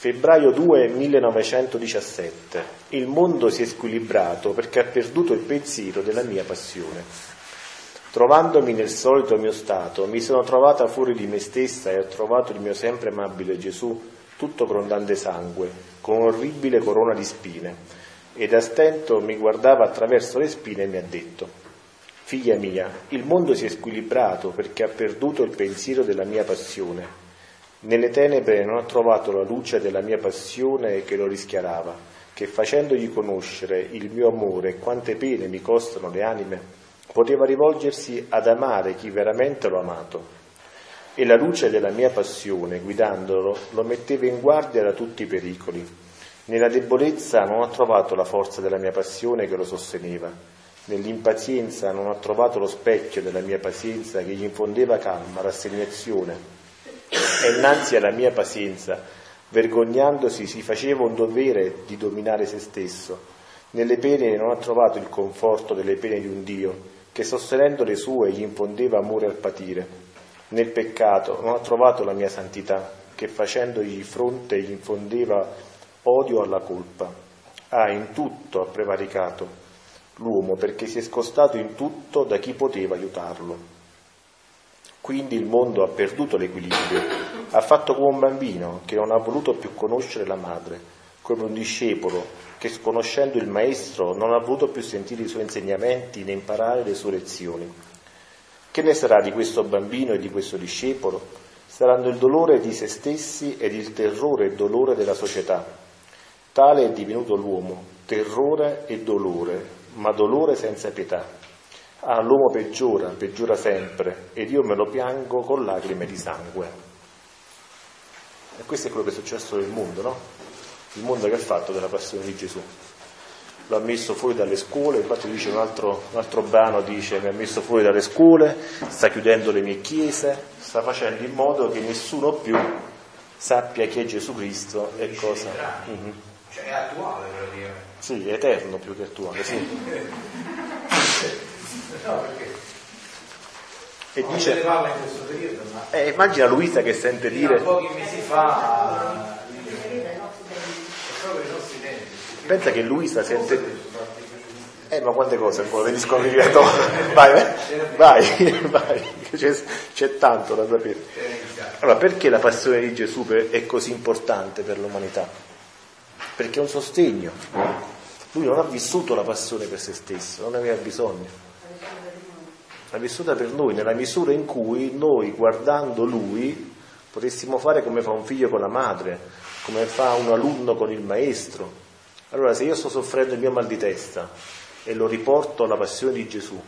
Febbraio 2 1917. Il mondo si è squilibrato perché ha perduto il pensiero della mia passione. Trovandomi nel solito mio stato, mi sono trovata fuori di me stessa e ho trovato il mio sempre amabile Gesù, tutto grondante sangue, con un'orribile corona di spine, ed a stento mi guardava attraverso le spine e mi ha detto, Figlia mia, il mondo si è squilibrato perché ha perduto il pensiero della mia passione nelle tenebre non ha trovato la luce della mia passione che lo rischiarava, che facendogli conoscere il mio amore e quante pene mi costano le anime, poteva rivolgersi ad amare chi veramente l'ho amato. E la luce della mia passione, guidandolo, lo metteva in guardia da tutti i pericoli. Nella debolezza non ha trovato la forza della mia passione che lo sosteneva. Nell'impazienza non ha trovato lo specchio della mia pazienza che gli infondeva calma, rassegnazione, e innanzi alla mia pazienza, vergognandosi, si faceva un dovere di dominare se stesso. Nelle pene non ha trovato il conforto delle pene di un Dio, che sostenendo le sue gli infondeva amore al patire. Nel peccato non ha trovato la mia santità, che facendogli fronte gli infondeva odio alla colpa. Ah, in tutto ha prevaricato l'uomo perché si è scostato in tutto da chi poteva aiutarlo. Quindi il mondo ha perduto l'equilibrio, ha fatto come un bambino che non ha voluto più conoscere la madre, come un discepolo che sconoscendo il maestro non ha voluto più sentire i suoi insegnamenti né imparare le sue lezioni. Che ne sarà di questo bambino e di questo discepolo? Saranno il dolore di se stessi ed il terrore e dolore della società. Tale è divenuto l'uomo, terrore e dolore, ma dolore senza pietà. Ah, l'uomo peggiora, peggiora sempre, ed io me lo piango con lacrime di sangue. E questo è quello che è successo nel mondo, no? Il mondo che ha fatto della passione di Gesù. Lo ha messo fuori dalle scuole, infatti dice un altro, un altro brano, dice mi ha messo fuori dalle scuole, sta chiudendo le mie chiese, sta facendo in modo che nessuno più sappia chi è Gesù Cristo e cosa. Mm-hmm. Cioè è attuale praticamente. Sì, è eterno più che attuale, sì. No, perché? E non dice, periodo, ma eh, immagina Luisa che sente dire, pochi mesi fa è proprio i nostri tempi. pensa che Luisa sente, eh ma quante cose ancora devi scoprire attorno, vai, vai, vai, c'è, c'è tanto da sapere. Allora, perché la passione di Gesù è così importante per l'umanità? Perché è un sostegno. Lui non ha vissuto la passione per se stesso, non ne aveva bisogno. L'ha vissuta per noi, nella misura in cui noi, guardando Lui, potessimo fare come fa un figlio con la madre, come fa un alunno con il maestro. Allora, se io sto soffrendo il mio mal di testa e lo riporto alla passione di Gesù,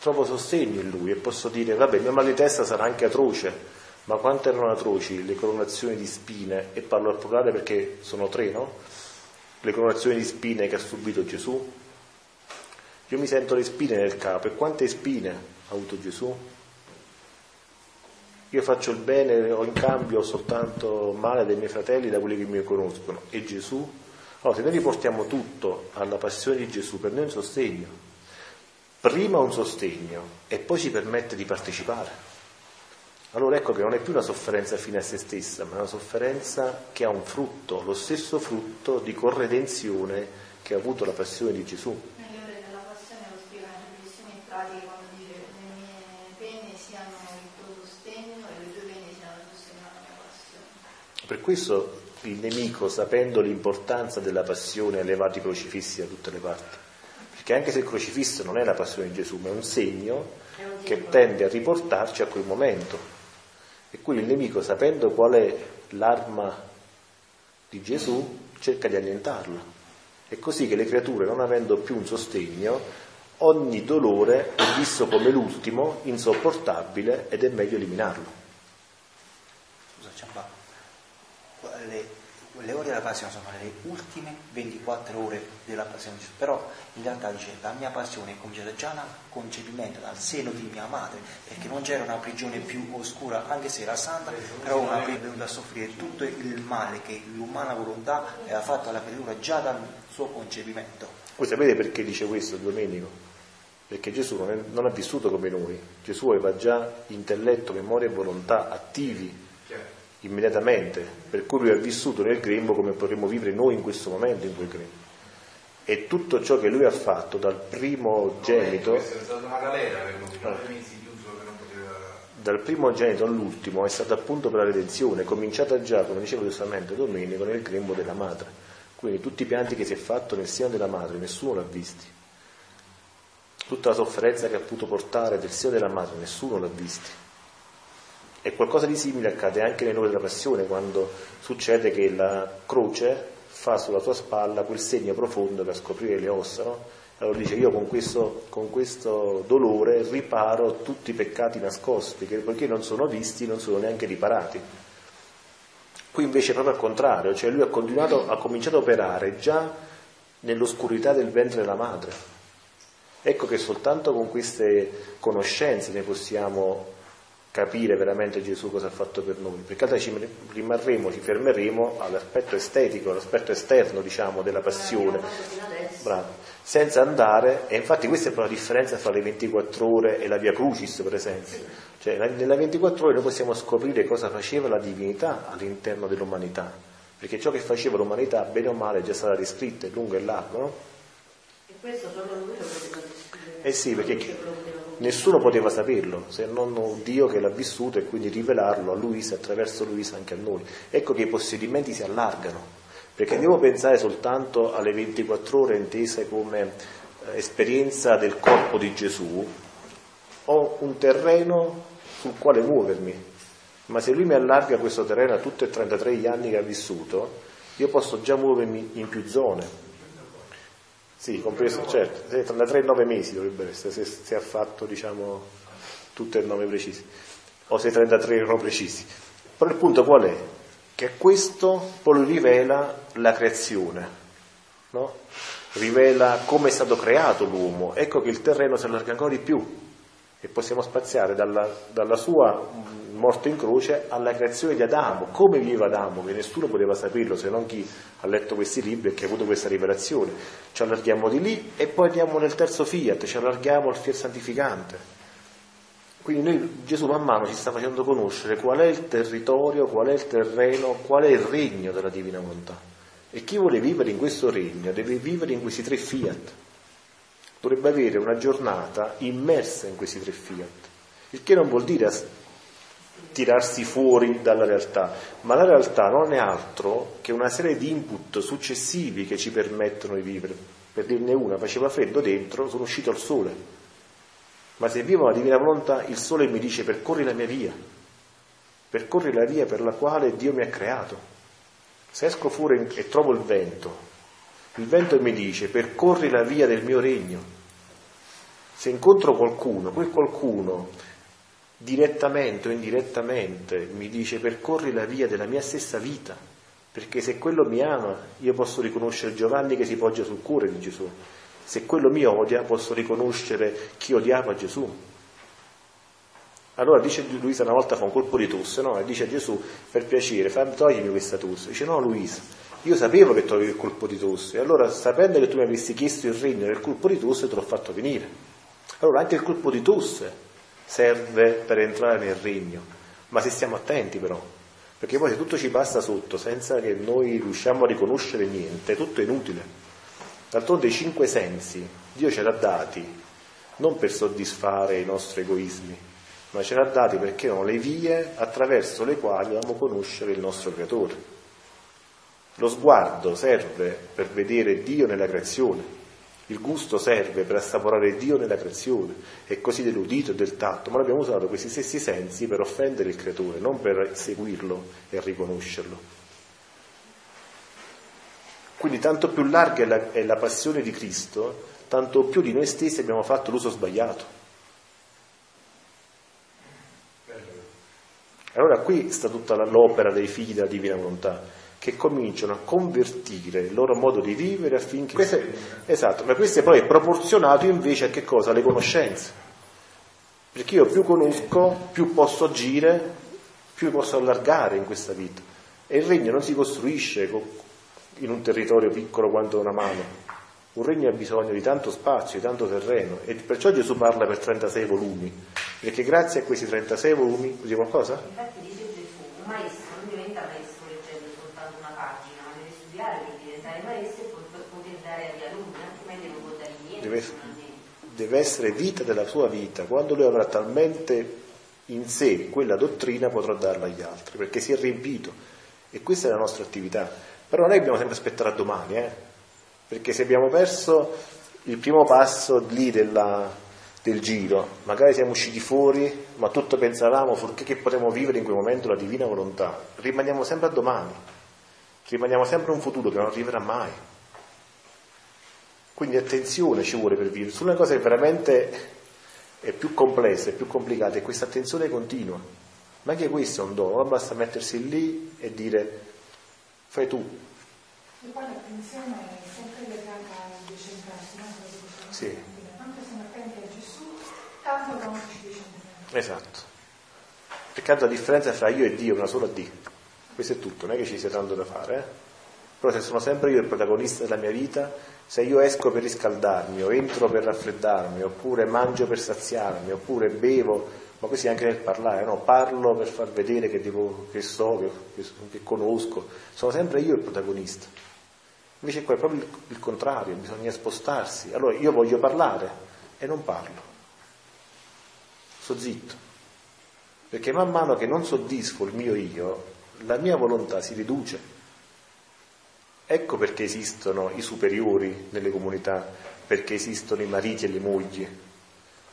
trovo sostegno in Lui e posso dire, vabbè, il mio mal di testa sarà anche atroce, ma quanto erano atroci le coronazioni di spine, e parlo al plurale perché sono tre, no? Le coronazioni di spine che ha subito Gesù, io mi sento le spine nel capo e quante spine ha avuto Gesù? Io faccio il bene o in cambio soltanto male dei miei fratelli, da quelli che mi conoscono. E Gesù? Allora, se noi riportiamo tutto alla passione di Gesù, per noi è un sostegno. Prima un sostegno e poi ci permette di partecipare. Allora ecco che non è più una sofferenza fine a se stessa, ma una sofferenza che ha un frutto, lo stesso frutto di corredenzione che ha avuto la passione di Gesù. Nelle ore della passione lo spiega nelle riflessioni pratiche quando dice le mie pene siano il tuo sostegno e le tue pene siano il sostegno alla mia passione. Per questo il nemico, sapendo l'importanza della passione, ha levato i crocifissi da tutte le parti. Perché anche se il crocifisso non è la passione di Gesù, ma è un segno che tende a riportarci a quel momento. E quindi il nemico, sapendo qual è l'arma di Gesù, cerca di annientarla. È così che le creature, non avendo più un sostegno, ogni dolore è visto come l'ultimo, insopportabile ed è meglio eliminarlo. Scusa Ciamba, le, le ore della passione sono le ultime 24 ore della passione di Gesù, però in realtà dice la mia passione è cominciata già dal concepimento, dal seno di mia madre, perché non c'era una prigione più oscura, anche se era santa, però una venuta a soffrire tutto il male che l'umana volontà aveva fatto alla creatura già dal suo concepimento. Voi sapete perché dice questo Domenico? Perché Gesù non, è- non ha vissuto come noi, Gesù aveva già intelletto, memoria e volontà attivi immediatamente, per cui lui ha vissuto nel grembo come potremmo vivere noi in questo momento in quel grembo. E tutto ciò che lui ha fatto dal primo genito, dal primo genito all'ultimo, è stato appunto per la redenzione, cominciata già, come diceva giustamente Domenico, nel grembo della madre. Quindi tutti i pianti che si è fatto nel seno della madre, nessuno l'ha visti. Tutta la sofferenza che ha potuto portare del seno della madre, nessuno l'ha visti. E qualcosa di simile accade anche nell'ora della passione, quando succede che la croce fa sulla sua spalla quel segno profondo per scoprire le ossa, no? Allora dice io con questo, con questo dolore riparo tutti i peccati nascosti, che poiché non sono visti non sono neanche riparati. Qui invece è proprio al contrario, cioè lui ha ha cominciato a operare già nell'oscurità del ventre della madre. Ecco che soltanto con queste conoscenze ne possiamo capire veramente Gesù cosa ha fatto per noi, perché altrimenti ci rimarremo, ci fermeremo all'aspetto estetico, all'aspetto esterno, diciamo, della passione. Bravo. Senza andare, e infatti questa è proprio la differenza tra le 24 ore e la Via Crucis, per esempio. Cioè, nella 24 ore noi possiamo scoprire cosa faceva la divinità all'interno dell'umanità, perché ciò che faceva l'umanità, bene o male, è già stata descritta, è lungo e largo, no? Questo solo lui lo poteva descrivere. Eh sì, perché nessuno poteva saperlo, se non Dio che l'ha vissuto e quindi rivelarlo a Luisa, attraverso Luisa anche a noi. Ecco che i possedimenti si allargano, perché devo pensare soltanto alle 24 ore intese come eh, esperienza del corpo di Gesù, ho un terreno sul quale muovermi, ma se lui mi allarga questo terreno a tutti e 33 gli anni che ha vissuto, io posso già muovermi in più zone. Sì, compreso, certo, se 33 e 9 mesi dovrebbe essere, se, se ha fatto diciamo tutte e 9 precisi, o se 33 erano precisi. Però il punto qual è? Che questo poi rivela la creazione, no? rivela come è stato creato l'uomo, ecco che il terreno si allarga ancora di più e possiamo spaziare dalla, dalla sua mh, morte in croce alla creazione di Adamo, come viveva Adamo, che nessuno poteva saperlo se non chi ha letto questi libri e che ha avuto questa rivelazione. Ci allarghiamo di lì e poi andiamo nel terzo fiat, ci allarghiamo al fiat santificante. Quindi noi, Gesù man mano ci sta facendo conoscere qual è il territorio, qual è il terreno, qual è il regno della divina volontà. E chi vuole vivere in questo regno deve vivere in questi tre fiat. Dovrebbe avere una giornata immersa in questi tre fiat. Il che non vuol dire tirarsi fuori dalla realtà, ma la realtà non è altro che una serie di input successivi che ci permettono di vivere. Per dirne una, faceva freddo dentro, sono uscito al sole. Ma se vivo la divina volontà, il sole mi dice percorri la mia via, percorri la via per la quale Dio mi ha creato. Se esco fuori e trovo il vento, il vento mi dice percorri la via del mio regno. Se incontro qualcuno, quel qualcuno direttamente o indirettamente mi dice percorri la via della mia stessa vita, perché se quello mi ama io posso riconoscere Giovanni che si poggia sul cuore di Gesù, se quello mi odia posso riconoscere chi odiava Gesù. Allora dice Luisa una volta fa un colpo di tosse, no? E dice a Gesù, per piacere, fammi toglimi questa tosse. Dice no Luisa, io sapevo che avevi il colpo di tosse, allora sapendo che tu mi avessi chiesto il regno del colpo di tosse te l'ho fatto venire. Allora anche il colpo di tosse serve per entrare nel regno, ma se stiamo attenti però, perché poi se tutto ci passa sotto senza che noi riusciamo a riconoscere niente, tutto è inutile. D'altronde i cinque sensi Dio ce l'ha dati non per soddisfare i nostri egoismi, ma ce l'ha dati perché erano le vie attraverso le quali dobbiamo conoscere il nostro creatore. Lo sguardo serve per vedere Dio nella creazione, il gusto serve per assaporare Dio nella creazione, e così dell'udito e del tatto, ma noi abbiamo usato questi stessi sensi per offendere il creatore, non per seguirlo e riconoscerlo. Quindi tanto più larga è la, è la passione di Cristo, tanto più di noi stessi abbiamo fatto l'uso sbagliato. Allora qui sta tutta l'opera dei figli della divina volontà, che cominciano a convertire il loro modo di vivere affinché... Questo è- esatto, ma questo è poi proporzionato invece a che cosa? Alle conoscenze. Perché io più conosco, più posso agire, più posso allargare in questa vita. E il regno non si costruisce co- in un territorio piccolo quanto una mano. Un regno ha bisogno di tanto spazio, di tanto terreno. E perciò Gesù parla per 36 volumi. Perché grazie a questi 36 volumi, dici qualcosa? Infatti dice Gesù, maestro, il mio diventa maestro leggendo soltanto una pagina, ma deve studiare per diventare maestro e poi per poter dare agli alunni, altrimenti non può dare niente. Deve- deve essere vita della sua vita. Quando lui avrà talmente in sé quella dottrina potrà darla agli altri, perché si è riempito. E questa è la nostra attività. Però noi dobbiamo sempre aspettare a domani, eh? perché se abbiamo perso il primo passo lì della- del giro, magari siamo usciti fuori, ma tutto pensavamo, fuorché che potremmo vivere in quel momento la divina volontà, rimaniamo sempre a domani, rimaniamo sempre a un futuro che non arriverà mai. Quindi attenzione ci vuole per vivere. Su una cosa che veramente è più complessa, è più complicata, è questa attenzione continua. Ma anche questo è un dono, non basta mettersi lì e dire fai tu. E poi l'attenzione è sempre legata al decentrarsi, no? Come diceva Sì. Tanto siamo attenti a Gesù, tanto non ci decentriamo. Esatto. Peccato la differenza fra io e Dio è una sola D. Questo è tutto, non è che ci sia tanto da fare. eh. Però se sono sempre io il protagonista della mia vita, se io esco per riscaldarmi, o entro per raffreddarmi, oppure mangio per saziarmi, oppure bevo, ma così anche nel parlare, no? Parlo per far vedere che, devo, che so, che, che- conosco, sono sempre io il protagonista. Invece qua è proprio il contrario, bisogna spostarsi. Allora io voglio parlare e non parlo. Sto zitto. Perché man mano che non soddisfo il mio io, la mia volontà si riduce. Ecco perché esistono i superiori nelle comunità, perché esistono i mariti e le mogli,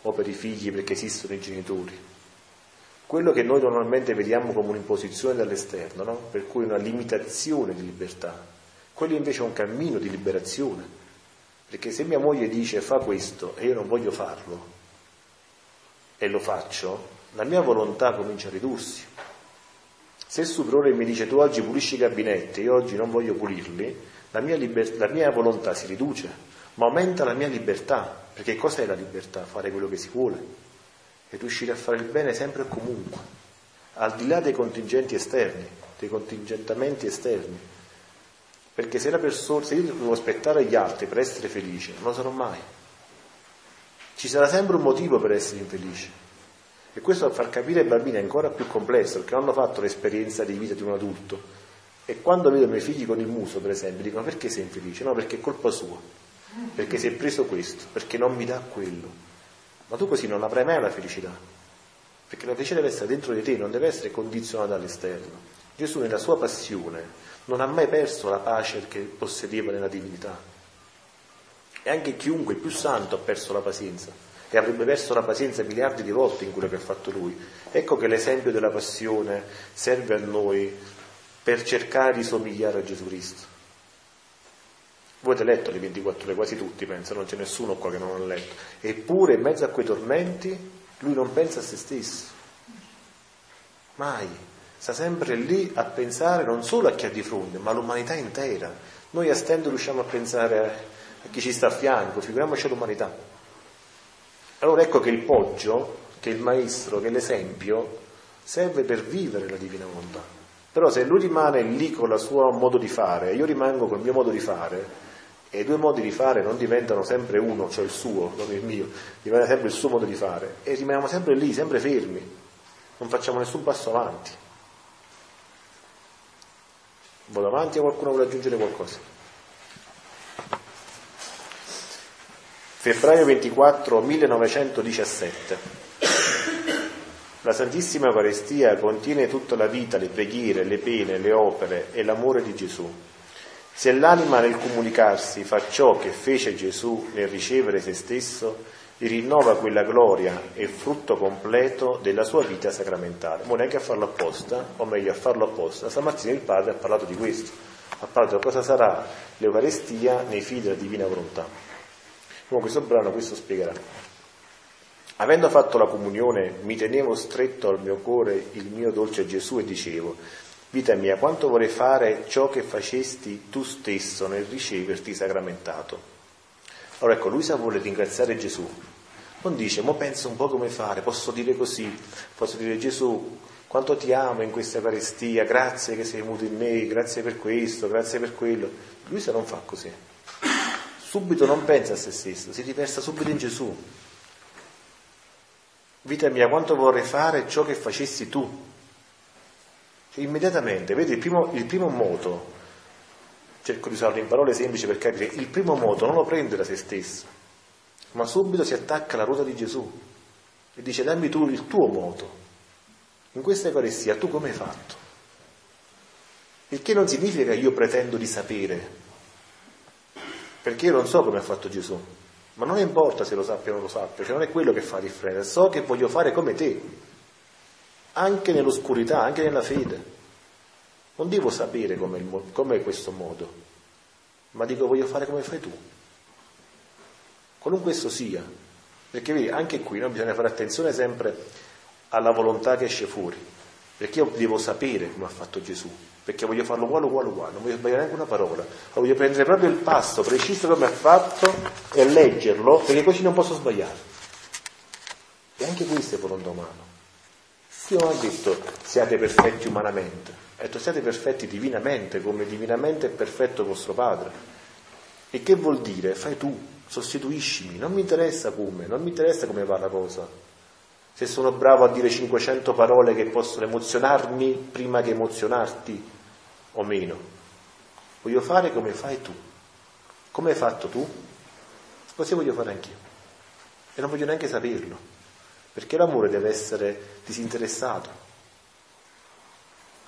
o per i figli perché esistono i genitori. Quello che noi normalmente vediamo come un'imposizione dall'esterno, no? per cui una limitazione di libertà, quello invece è un cammino di liberazione. Perché se mia moglie dice fa questo e io non voglio farlo, e lo faccio, la mia volontà comincia a ridursi. Se il superiore mi dice tu oggi pulisci i gabinetti, io oggi non voglio pulirli, la mia, liber- la mia volontà si riduce, ma aumenta la mia libertà. Perché cos'è la libertà? Fare quello che si vuole e riuscire a fare il bene sempre e comunque, al di là dei contingenti esterni, dei contingentamenti esterni. Perché se persona, se io devo aspettare gli altri per essere felice, non lo sarò mai. Ci sarà sempre un motivo per essere infelice. E questo far capire ai bambini è ancora più complesso, perché non hanno fatto l'esperienza di vita di un adulto. E quando vedo i miei figli con il muso, per esempio, dicono perché sei infelice? No, perché è colpa sua. Perché si è preso questo, perché non mi dà quello. Ma tu così non avrai mai la felicità. Perché la felicità deve essere dentro di te, non deve essere condizionata all'esterno. Gesù nella sua passione non ha mai perso la pace che possedeva nella divinità. E anche chiunque, il più santo, ha perso la pazienza e avrebbe perso la pazienza miliardi di volte in quello che ha fatto lui. Ecco che l'esempio della passione serve a noi per cercare di somigliare a Gesù Cristo. Voi avete letto le 24 ore, quasi tutti penso, non c'è nessuno qua che non l'ha letto. Eppure in mezzo a quei tormenti lui non pensa a se stesso. Mai. Sta sempre lì a pensare non solo a chi ha di fronte, ma all'umanità intera. Noi a stento riusciamo a pensare a chi ci sta a fianco, figuriamoci all'umanità. Allora ecco che il poggio, che il maestro, che l'esempio serve per vivere la divina volontà. Però se lui rimane lì con il suo modo di fare, io rimango col mio modo di fare, e i due modi di fare non diventano sempre uno, cioè il suo, non il mio, diventa sempre il suo modo di fare, e rimaniamo sempre lì, sempre fermi, non facciamo nessun passo avanti. Vado avanti o qualcuno vuole aggiungere qualcosa? Febbraio 24 1917. La Santissima Eucaristia contiene tutta la vita, le preghiere, le pene, le opere e l'amore di Gesù. Se l'anima nel comunicarsi fa ciò che fece Gesù nel ricevere se stesso, gli rinnova quella gloria e frutto completo della sua vita sacramentale. Ma neanche a farlo apposta, o meglio a farlo apposta. Stamattina il Padre ha parlato di questo, ha parlato di cosa sarà l'Eucaristia nei figli della divina volontà. Come questo brano questo spiegherà. Avendo fatto la comunione, mi tenevo stretto al mio cuore il mio dolce Gesù e dicevo, vita mia, quanto vorrei fare ciò che facesti tu stesso nel riceverti sacramentato. Allora ecco, lui sa vuole ringraziare Gesù. Non dice, mo penso un po' come fare, posso dire così, posso dire Gesù, quanto ti amo in questa Eucaristia, grazie che sei venuto in me, grazie per questo, grazie per quello. Lui se non fa così. Subito non pensa a se stesso, si riversa subito in Gesù. Vita mia, quanto vorrei fare ciò che facessi tu. Cioè, immediatamente, vedi il primo, il primo moto, cerco di usarlo in parole semplici per capire, il primo moto non lo prende da se stesso, ma subito si attacca alla ruota di Gesù e dice dammi tu il tuo moto. In questa Eucaristia tu come hai fatto? Il che non significa che io pretendo di sapere, perché io non so come ha fatto Gesù, ma non importa se lo sappia o non lo sappia, cioè non è quello che fa la differenza, so che voglio fare come te, anche nell'oscurità, anche nella fede. Non devo sapere come è questo modo, ma dico voglio fare come fai tu. Qualunque esso sia, perché vedi, anche qui no, bisogna fare attenzione sempre alla volontà che esce fuori, perché io devo sapere come ha fatto Gesù, perché voglio farlo uguale, uguale, uguale, non voglio sbagliare neanche una parola, voglio prendere proprio il passo preciso come ha fatto e leggerlo, perché così non posso sbagliare. E anche questo è volontà umana. Dio non ha detto siate perfetti umanamente, ha detto siate perfetti divinamente, come divinamente è perfetto vostro Padre. E che vuol dire? Fai tu, sostituiscimi, non mi interessa come, non mi interessa come va la cosa. Se sono bravo a dire 500 parole che possono emozionarmi prima che emozionarti o meno. Voglio fare come fai tu. Come hai fatto tu? Così voglio fare anch'io. E non voglio neanche saperlo perché l'amore deve essere disinteressato.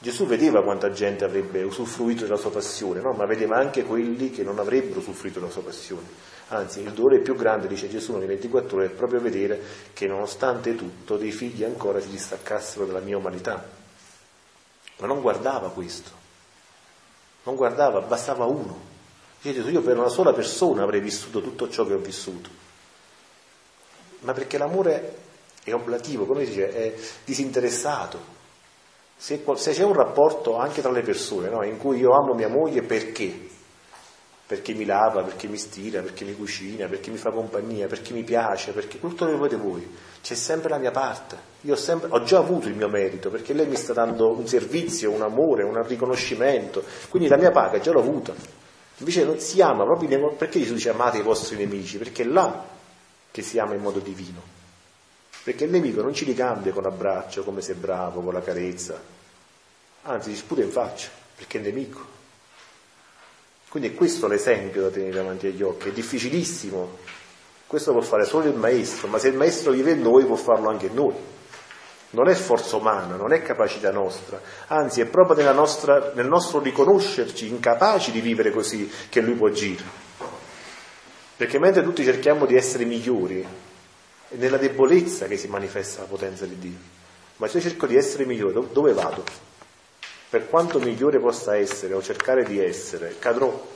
Gesù vedeva quanta gente avrebbe usufruito della sua passione, no? ma vedeva anche quelli che non avrebbero usufruito della sua passione. Anzi, il dolore più grande, dice Gesù nelle 24 ore, è proprio vedere che nonostante tutto dei figli ancora si distaccassero dalla mia umanità. Ma non guardava questo, non guardava, bastava uno. Dice Gesù, io per una sola persona avrei vissuto tutto ciò che ho vissuto. Ma perché l'amore è oblativo, come si dice, è disinteressato. Se, se, c'è un rapporto anche tra le persone no, in cui io amo mia moglie perché? Perché mi lava, perché mi stira, perché mi cucina, perché mi fa compagnia, perché mi piace, perché tutto quello che volete voi, c'è sempre la mia parte. Io ho, sempre, ho già avuto il mio merito perché lei mi sta dando un servizio, un amore, un riconoscimento, quindi la mia paga già l'ho avuta. Invece non si ama proprio perché Gesù dice amate i vostri nemici, perché è là che si ama in modo divino. Perché il nemico non ci ricambia con l'abbraccio, come sei bravo, con la carezza, anzi ci sputa in faccia, perché è nemico. Quindi è questo l'esempio da tenere davanti agli occhi, è difficilissimo. Questo può fare solo il maestro, ma se il maestro vive in noi può farlo anche noi. Non è forza umana, non è capacità nostra, anzi è proprio nostra, nel nostro riconoscerci incapaci di vivere così che lui può agire. Perché mentre tutti cerchiamo di essere migliori, è nella debolezza che si manifesta la potenza di Dio. Ma se io cerco di essere migliore, dove vado? Per quanto migliore possa essere o cercare di essere, cadrò.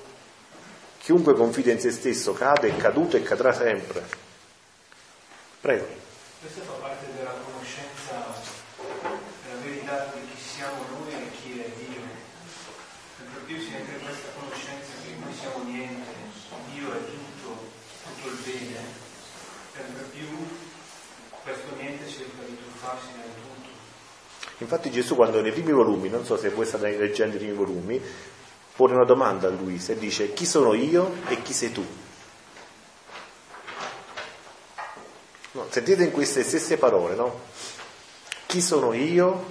Chiunque confida in se stesso cade, è caduto e cadrà sempre. Prego. Questo fa parte della conoscenza della verità di chi siamo noi e chi è Dio. Sempre più si entra in questa conoscenza che noi siamo niente, Dio è tutto, tutto il bene sempre più questo niente cerca di tuffarsi nel tutto. Infatti Gesù quando nei primi volumi, non so se voi state leggendo i primi volumi, pone una domanda a Luisa e dice chi sono io e chi sei tu? No, sentite in queste stesse parole, no? Chi sono io,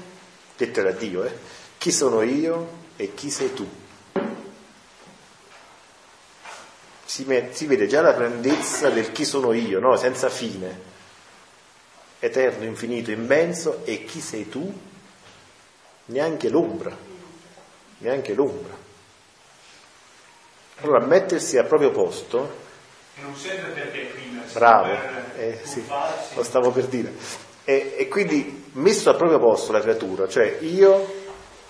dette da Dio, eh? Chi sono io e chi sei tu? Si, met, si vede già la grandezza del chi sono io, no? senza fine, eterno, infinito, immenso, e chi sei tu? Neanche l'ombra, neanche l'ombra. Allora mettersi al proprio posto... Non serve perché prima... Bravo, eh, sì, lo stavo per dire. E, e quindi messo al proprio posto la creatura, cioè io,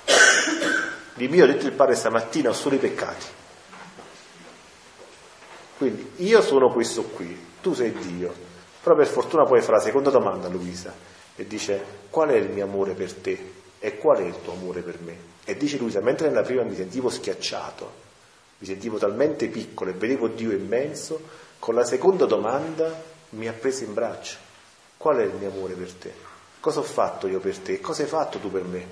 di mio ho detto il Padre stamattina, ho solo i peccati quindi io sono questo qui, tu sei Dio. Però per fortuna poi fa la seconda domanda a Luisa e dice qual è il mio amore per te e qual è il tuo amore per me? E dice Luisa, mentre nella prima mi sentivo schiacciato, mi sentivo talmente piccolo e vedevo Dio immenso, con la seconda domanda mi ha preso in braccio. Qual è il mio amore per te? Cosa ho fatto io per te? Cosa hai fatto tu per me?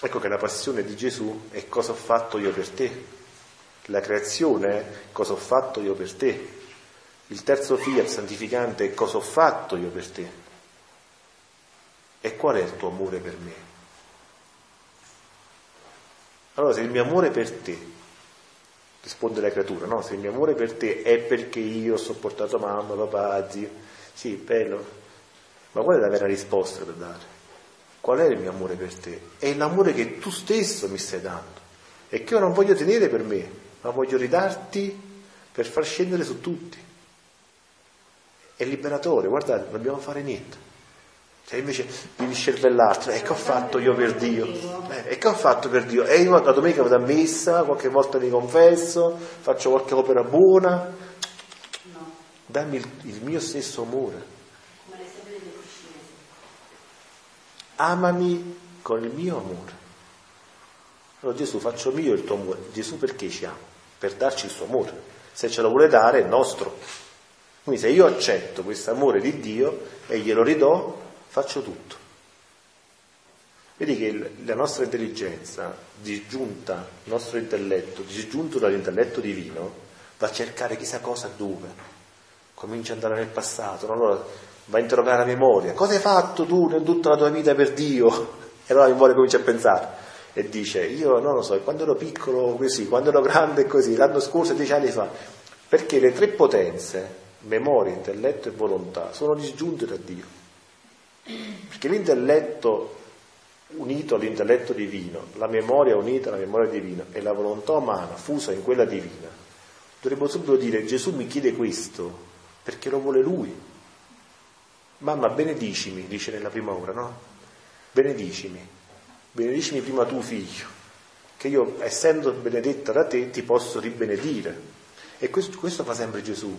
Ecco che la passione di Gesù è cosa ho fatto io per te, la creazione è cosa ho fatto io per te. Il terzo fiat santificante è cosa ho fatto io per te. E qual è il tuo amore per me? Allora se il mio amore per te, risponde la creatura, no? Se il mio amore per te è perché io ho sopportato mamma, papà, zio, sì, bello, ma qual è la vera risposta per dare? Qual è il mio amore per te? È l'amore che tu stesso mi stai dando e che io non voglio tenere per me, ma voglio ridarti per far scendere su tutti. È liberatore, guardate, non dobbiamo fare niente. Cioè invece devi e che ho fatto io per Dio? Eh, e che ho fatto per Dio? E io la domenica vado a messa, qualche volta mi confesso, faccio qualche opera buona. No. Dammi il, il mio stesso amore. Amami con il mio amore. Allora Gesù faccio mio il tuo amore. Gesù perché ci ama? Per darci il suo amore. Se ce lo vuole dare è nostro. Quindi se io accetto questo amore di Dio e glielo ridò, faccio tutto. Vedi che la nostra intelligenza, disgiunta, il nostro intelletto, disgiunto dall'intelletto divino, va a cercare chissà cosa dove. Comincia ad andare nel passato, allora va a interrogare la memoria. Cosa hai fatto tu in tutta la tua vita per Dio? E allora la memoria comincia a pensare e dice, io non lo so, quando ero piccolo così, quando ero grande così, l'anno scorso, dieci anni fa, perché le tre potenze, memoria, intelletto e volontà, sono disgiunte da Dio. Perché l'intelletto unito all'intelletto divino, la memoria unita alla memoria divina e la volontà umana fusa in quella divina, dovremmo subito dire Gesù mi chiede questo perché lo vuole lui. Mamma, benedicimi, dice nella prima ora, no? Benedicimi, benedicimi prima tu figlio, che io essendo benedetta da te ti posso ribenedire. E questo, questo fa sempre Gesù.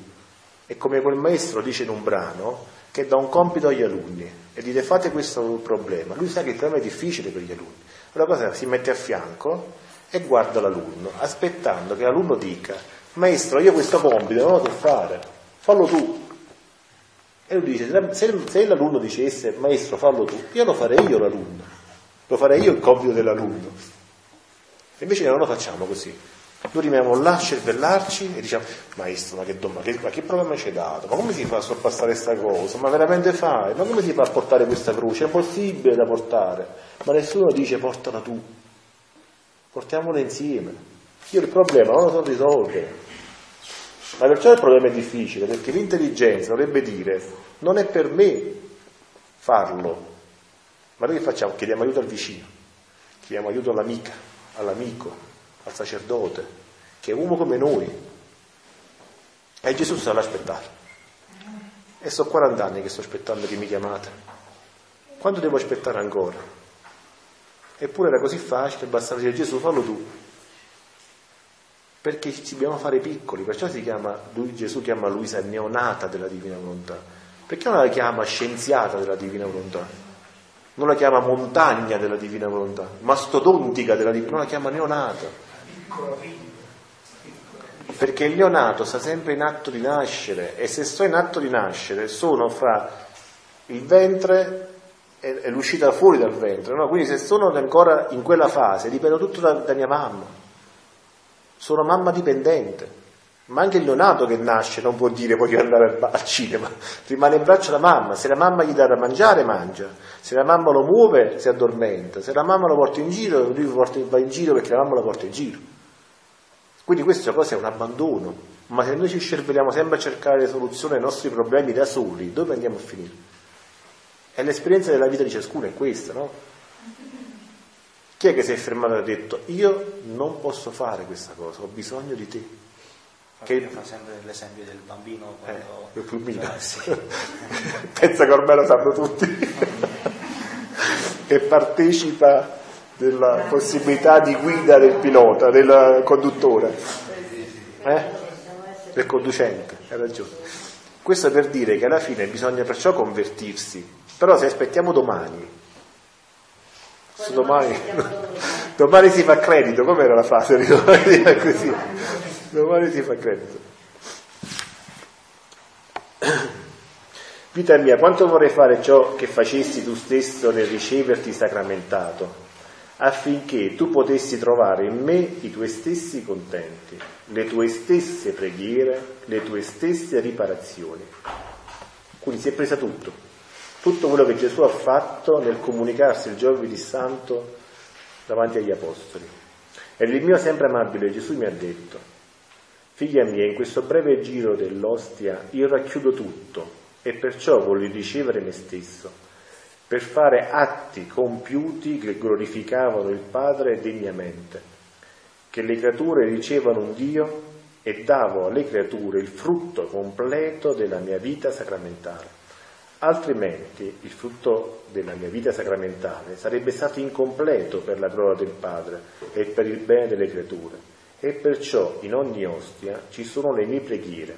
E come quel maestro dice in un brano, che dà un compito agli alunni e dite fate questo problema. Lui sa che il problema è difficile per gli alunni. Allora cosa si mette a fianco e guarda l'alunno, aspettando che l'alunno dica, maestro io questo compito non lo so fare, fallo tu. E lui dice, se, se l'alunno dicesse, maestro fallo tu, io lo farei io l'alunno, lo farei io il compito dell'alunno. E invece non lo facciamo così. Noi rimaniamo là a cervellarci e diciamo, maestro, ma che, ma che, ma che problema ci hai dato? Ma come si fa a sorpassare questa cosa? Ma veramente fai? Ma come si fa a portare questa croce? È impossibile da portare. Ma nessuno dice portala tu. Portiamola insieme. Io il problema non lo so risolvere. Ma perciò il problema è difficile, perché l'intelligenza dovrebbe dire, non è per me farlo. Ma noi che facciamo? Chiediamo aiuto al vicino, chiediamo aiuto all'amica, all'amico, al sacerdote, che è uomo come noi. E Gesù sta là aspettare. E sono 40 anni che sto aspettando che mi chiamate. Quanto devo aspettare ancora? Eppure era così facile, bastava dire Gesù fallo tu. Perché ci dobbiamo fare piccoli, perciò si chiama, lui, Gesù chiama Luisa neonata della divina volontà. Perché non la chiama scienziata della divina volontà? Non la chiama montagna della divina volontà, mastodontica della divina, non la chiama neonata perché il neonato sta sempre in atto di nascere e se sto in atto di nascere sono fra il ventre e, l'uscita fuori dal ventre, no? quindi se sono ancora in quella fase dipendo tutto da, da mia mamma, sono mamma dipendente, ma anche il neonato che nasce non può dire voglio andare al, cinema, rimane in braccio la mamma, se la mamma gli dà da mangiare mangia, se la mamma lo muove si addormenta, se la mamma lo porta in giro lui va in giro perché la mamma lo porta in giro. Quindi questa cosa è un abbandono, ma se noi ci scervelliamo sempre a cercare soluzioni ai nostri problemi da soli, dove andiamo a finire? E l'esperienza della vita di ciascuno è questa, no? Chi è che si è fermato e ha detto io non posso fare questa cosa, ho bisogno di te? Che fa sempre l'esempio del bambino quando... Eh, fulmina. Sì. Pensa che ormai lo sanno tutti. che partecipa della possibilità di guida del pilota, del conduttore, eh? del conducente, hai ragione. Questo per dire che alla fine bisogna perciò convertirsi, però se aspettiamo domani, se domani, domani si fa credito, com'era la frase? Così, domani si fa credito. Vita mia, quanto vorrei fare ciò che facessi tu stesso nel riceverti sacramentato, affinché tu potessi trovare in me i tuoi stessi contenti, le tue stesse preghiere, le tue stesse riparazioni. Quindi si è presa tutto, tutto quello che Gesù ha fatto nel comunicarsi il giovedì santo davanti agli apostoli. E il mio sempre amabile Gesù mi ha detto, figlia mia, in questo breve giro dell'ostia io racchiudo tutto e perciò voglio ricevere me stesso, per fare atti compiuti che glorificavano il Padre degnamente, che le creature ricevano un Dio e davo alle creature il frutto completo della mia vita sacramentale. Altrimenti il frutto della mia vita sacramentale sarebbe stato incompleto per la gloria del Padre e per il bene delle creature. E perciò in ogni ostia ci sono le mie preghiere,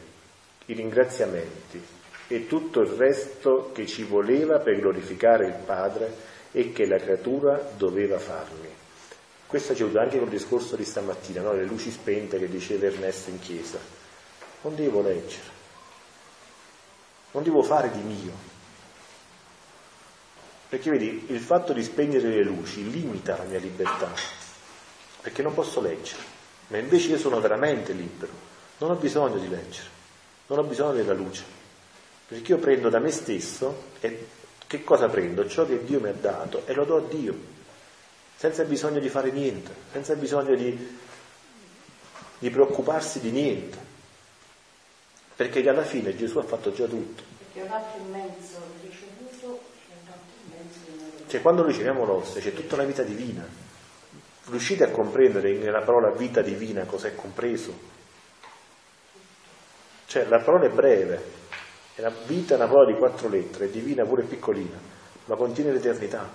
i ringraziamenti e tutto il resto che ci voleva per glorificare il Padre e che la creatura doveva farmi. Questo ci aiuta anche col discorso di stamattina, no? le luci spente che diceva Ernesto in chiesa. Non devo leggere, non devo fare di mio, perché vedi, il fatto di spegnere le luci limita la mia libertà, perché non posso leggere, ma invece io sono veramente libero, non ho bisogno di leggere, non ho bisogno della luce, perché io prendo da me stesso e che cosa prendo? Ciò che Dio mi ha dato e lo do a Dio, senza bisogno di fare niente, senza bisogno di, di preoccuparsi di niente, perché alla fine Gesù ha fatto già tutto. Perché un altro immenso cioè quando riceviamo l'ostia c'è tutta una vita divina. Riuscite a comprendere nella parola vita divina cosa è compreso? Cioè la parola è breve, è la vita è una parola di quattro lettere, è divina pure piccolina, ma contiene l'eternità.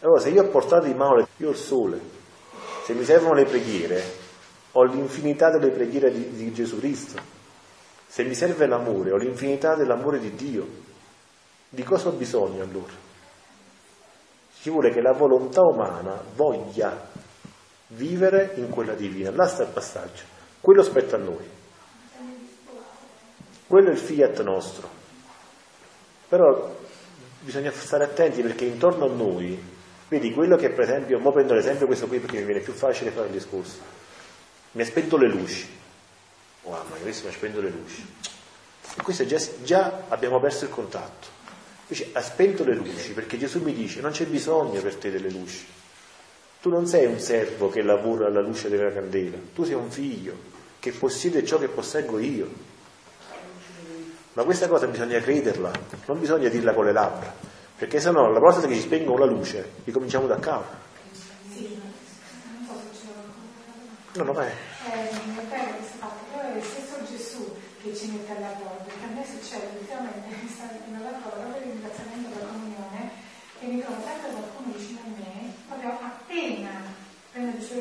Allora se io ho portato in mano, io ho il sole, se mi servono le preghiere, ho l'infinità delle preghiere di, di Gesù Cristo. Se mi serve l'amore, ho l'infinità dell'amore di Dio. Di cosa ho bisogno allora? Ci vuole che la volontà umana voglia vivere in quella divina. Là sta il passaggio. Quello spetta a noi. Quello è il fiat nostro. Però bisogna stare attenti perché intorno a noi, vedi quello che per esempio, ora prendo l'esempio questo qui perché mi viene più facile fare il discorso. Mi ha spento le luci. Wow, ma questo mi ha spento le luci. E questo già, già abbiamo perso il contatto. Invece ha spento le luci perché Gesù mi dice non c'è bisogno per te delle luci. Tu non sei un servo che lavora alla luce della candela, tu sei un figlio che possiede ciò che posseggo io. Ma questa cosa bisogna crederla, non bisogna dirla con le labbra, perché sennò la volta che ci spengono la luce ricominciamo da capo. No, no, vai. Eh, stesso Gesù che ci mette all'accordo, che a me succede ultimamente, in all'accordo, per il ringraziamento della comunione, e mi trovo sempre qualcuno vicino a me, proprio appena prende le sue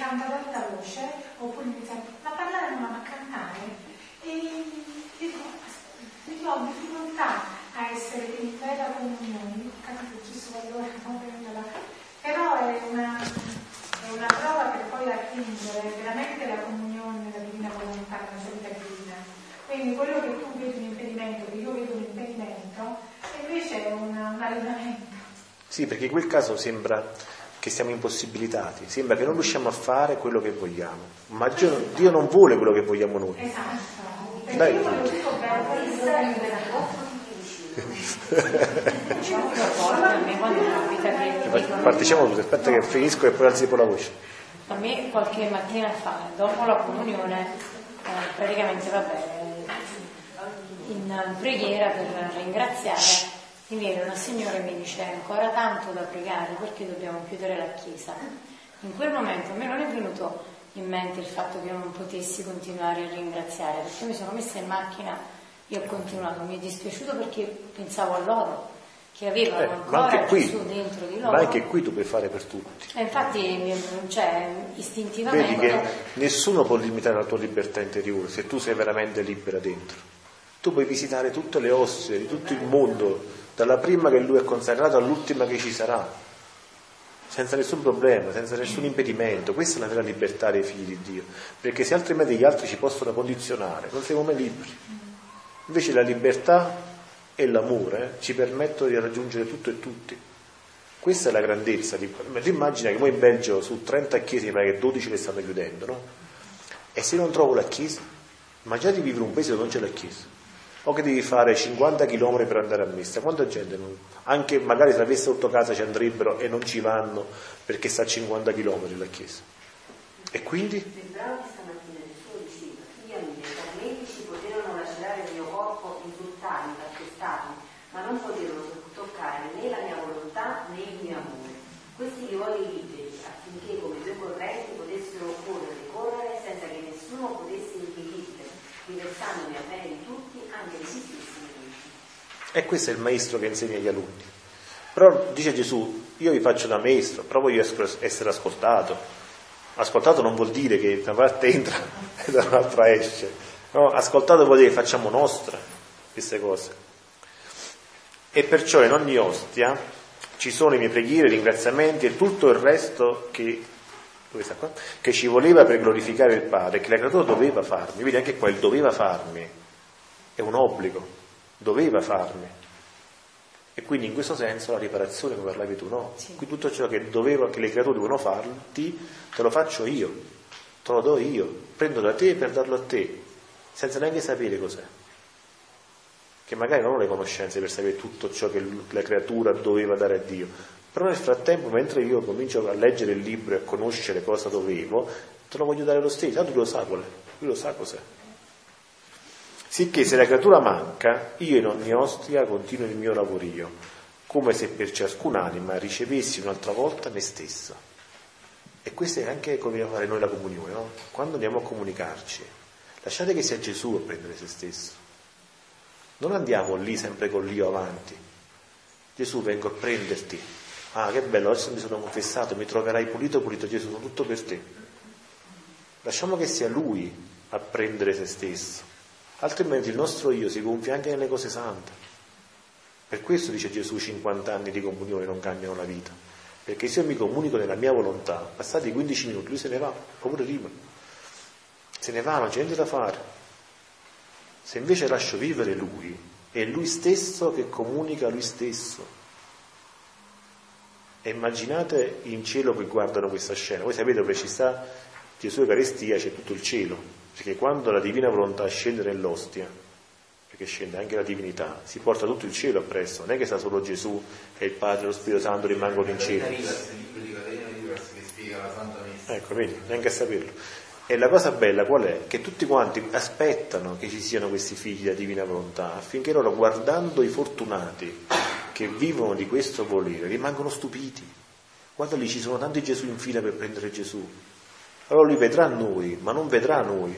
canta ad alta voce, oppure inizia a parlare ma a cantare, e io ho difficoltà a essere in vera comunione, capito Gesù allora, non prenderla, però è una, è una prova per poi attingere veramente la comunione, la divina volontà, la sua vita divina. Quindi quello che tu vedi un impedimento, che io vedo un impedimento, invece è un, un allenamento. Sì, perché in quel caso sembra che siamo impossibilitati, sembra che non riusciamo a fare quello che vogliamo, ma Dio, Dio non vuole quello che vogliamo noi. Esatto. Dai, Parteciamo tutti, aspetta che finisco e poi alzi un po' la voce. A me qualche mattina fa, dopo la comunione, eh, praticamente va bene, in preghiera per ringraziare, mi viene una signora e mi dice ancora tanto da pregare perché dobbiamo chiudere la chiesa. In quel momento a me non è venuto in mente il fatto che io non potessi continuare a ringraziare, perché mi sono messa in macchina e ho continuato, mi è dispiaciuto perché pensavo a loro che avevano eh, ancora qui, Gesù dentro di loro. Ma anche qui tu puoi fare per tutti. E infatti, cioè, istintivamente... Vedi che nessuno può limitare la tua libertà interiore se tu sei veramente libera dentro. Tu puoi visitare tutte le osse di tutto il mondo, dalla prima che lui ha consacrato all'ultima che ci sarà, senza nessun problema, senza nessun impedimento. Questa è la vera libertà dei figli di Dio, perché se altrimenti gli altri ci possono condizionare, non siamo mai liberi. Invece la libertà e l'amore ci permettono di raggiungere tutto e tutti. Questa è la grandezza. Di... Immagina che noi in Belgio su 30 chiese mi pare che 12 le stanno chiudendo, no? E se non trovo la chiesa? Ma già di vivere un paese dove non c'è la chiesa. O che devi fare 50 km per andare a messa. Quanta gente, non... anche magari se avesse sotto casa ci andrebbero e non ci vanno perché sta a 50 km la chiesa. E quindi? Ma non poterono toccare né la mia volontà né il mio amore. Questi li voglio liberi affinché come due correnti potessero correre e correre senza che nessuno potesse impedirli, riversandomi a bene E questo è il maestro che insegna agli alunni. Però dice Gesù, io vi faccio da maestro, però voglio essere ascoltato. Ascoltato non vuol dire che da una parte entra e da un'altra esce. No, ascoltato vuol dire che facciamo nostra queste cose. E perciò in ogni ostia ci sono le mie preghiere, i ringraziamenti e tutto il resto che, che ci voleva per glorificare il Padre, che la creatura doveva farmi. Vedi anche qua il doveva farmi, è un obbligo, doveva farmi. E quindi in questo senso la riparazione, come parlavi tu, no? Sì. Qui tutto ciò che, doveva, che le creature dovevano farti, te lo faccio io, te lo do io, prendo da te per darlo a te, senza neanche sapere cos'è. Che magari non ho le conoscenze per sapere tutto ciò che la creatura doveva dare a Dio. Però nel frattempo, mentre io comincio a leggere il libro e a conoscere cosa dovevo, te lo voglio dare lo stesso, tanto lui lo sa qual è, lui lo sa cos'è. Sicché se la creatura manca, io in ogni ostia continuo il mio lavorio, come se per ciascun'anima ricevessi un'altra volta me stesso. E questo è anche come dobbiamo fare noi la comunione, no? Quando andiamo a comunicarci, lasciate che sia Gesù a prendere se stesso. Non andiamo lì sempre con l'io avanti. Gesù vengo a prenderti. Ah, che bello, adesso mi sono confessato, mi troverai pulito, pulito Gesù, sono tutto per te. Lasciamo che sia Lui a prendere se stesso altrimenti il nostro io si gonfia anche nelle cose sante. Per questo dice Gesù 50 anni di comunione non cambiano la vita, perché se io mi comunico nella mia volontà, passati 15 minuti lui se ne va, oppure prima, se ne va, non c'è niente da fare. Se invece lascio vivere lui, è lui stesso che comunica lui stesso. E immaginate in cielo che guardano questa scena. Voi sapete dove ci sta Gesù Eucaristia, c'è tutto il cielo, perché quando la divina volontà scende nell'ostia, perché scende anche la divinità, si porta tutto il cielo appresso, non è che sta solo Gesù e il Padre e lo Spirito Santo rimangono in cielo. Ecco, vedi, neanche a saperlo. E la cosa bella qual è? Che tutti quanti aspettano che ci siano questi figli della divina volontà, affinché loro, guardando i fortunati che vivono di questo volere, rimangono stupiti. Guarda lì, ci sono tanti Gesù in fila per prendere Gesù. Allora lui vedrà noi, ma non vedrà noi.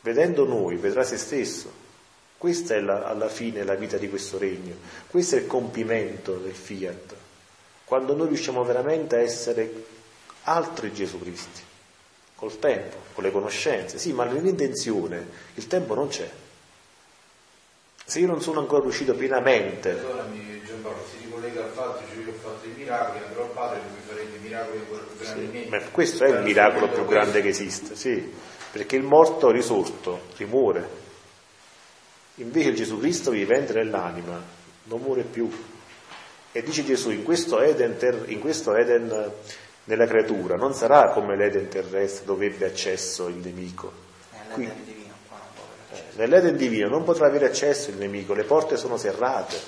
Vedendo noi, vedrà se stesso. Questa è la, alla fine la vita di questo regno. Questo è il compimento del fiat. Quando noi riusciamo veramente a essere altri Gesù Cristi, col tempo, con le conoscenze. Sì, ma nell'intenzione il tempo non c'è. Se io non sono ancora riuscito pienamente. Allora mi, Giampaolo, si ricollega al fatto che io ho fatto i miracoli, andrò al Padre e mi farete i miracoli. Sì, ma questo è il miracolo più grande che esiste, sì, perché il morto risorto rimuore. Invece Gesù Cristo vivente nell'anima non muore più. E dice Gesù, in questo Eden, ter, in questo Eden nella creatura non sarà come l'Eden terrestre dove ebbe accesso il nemico. Qui, Nell'Eden divino non potrà avere accesso il nemico, le porte sono serrate,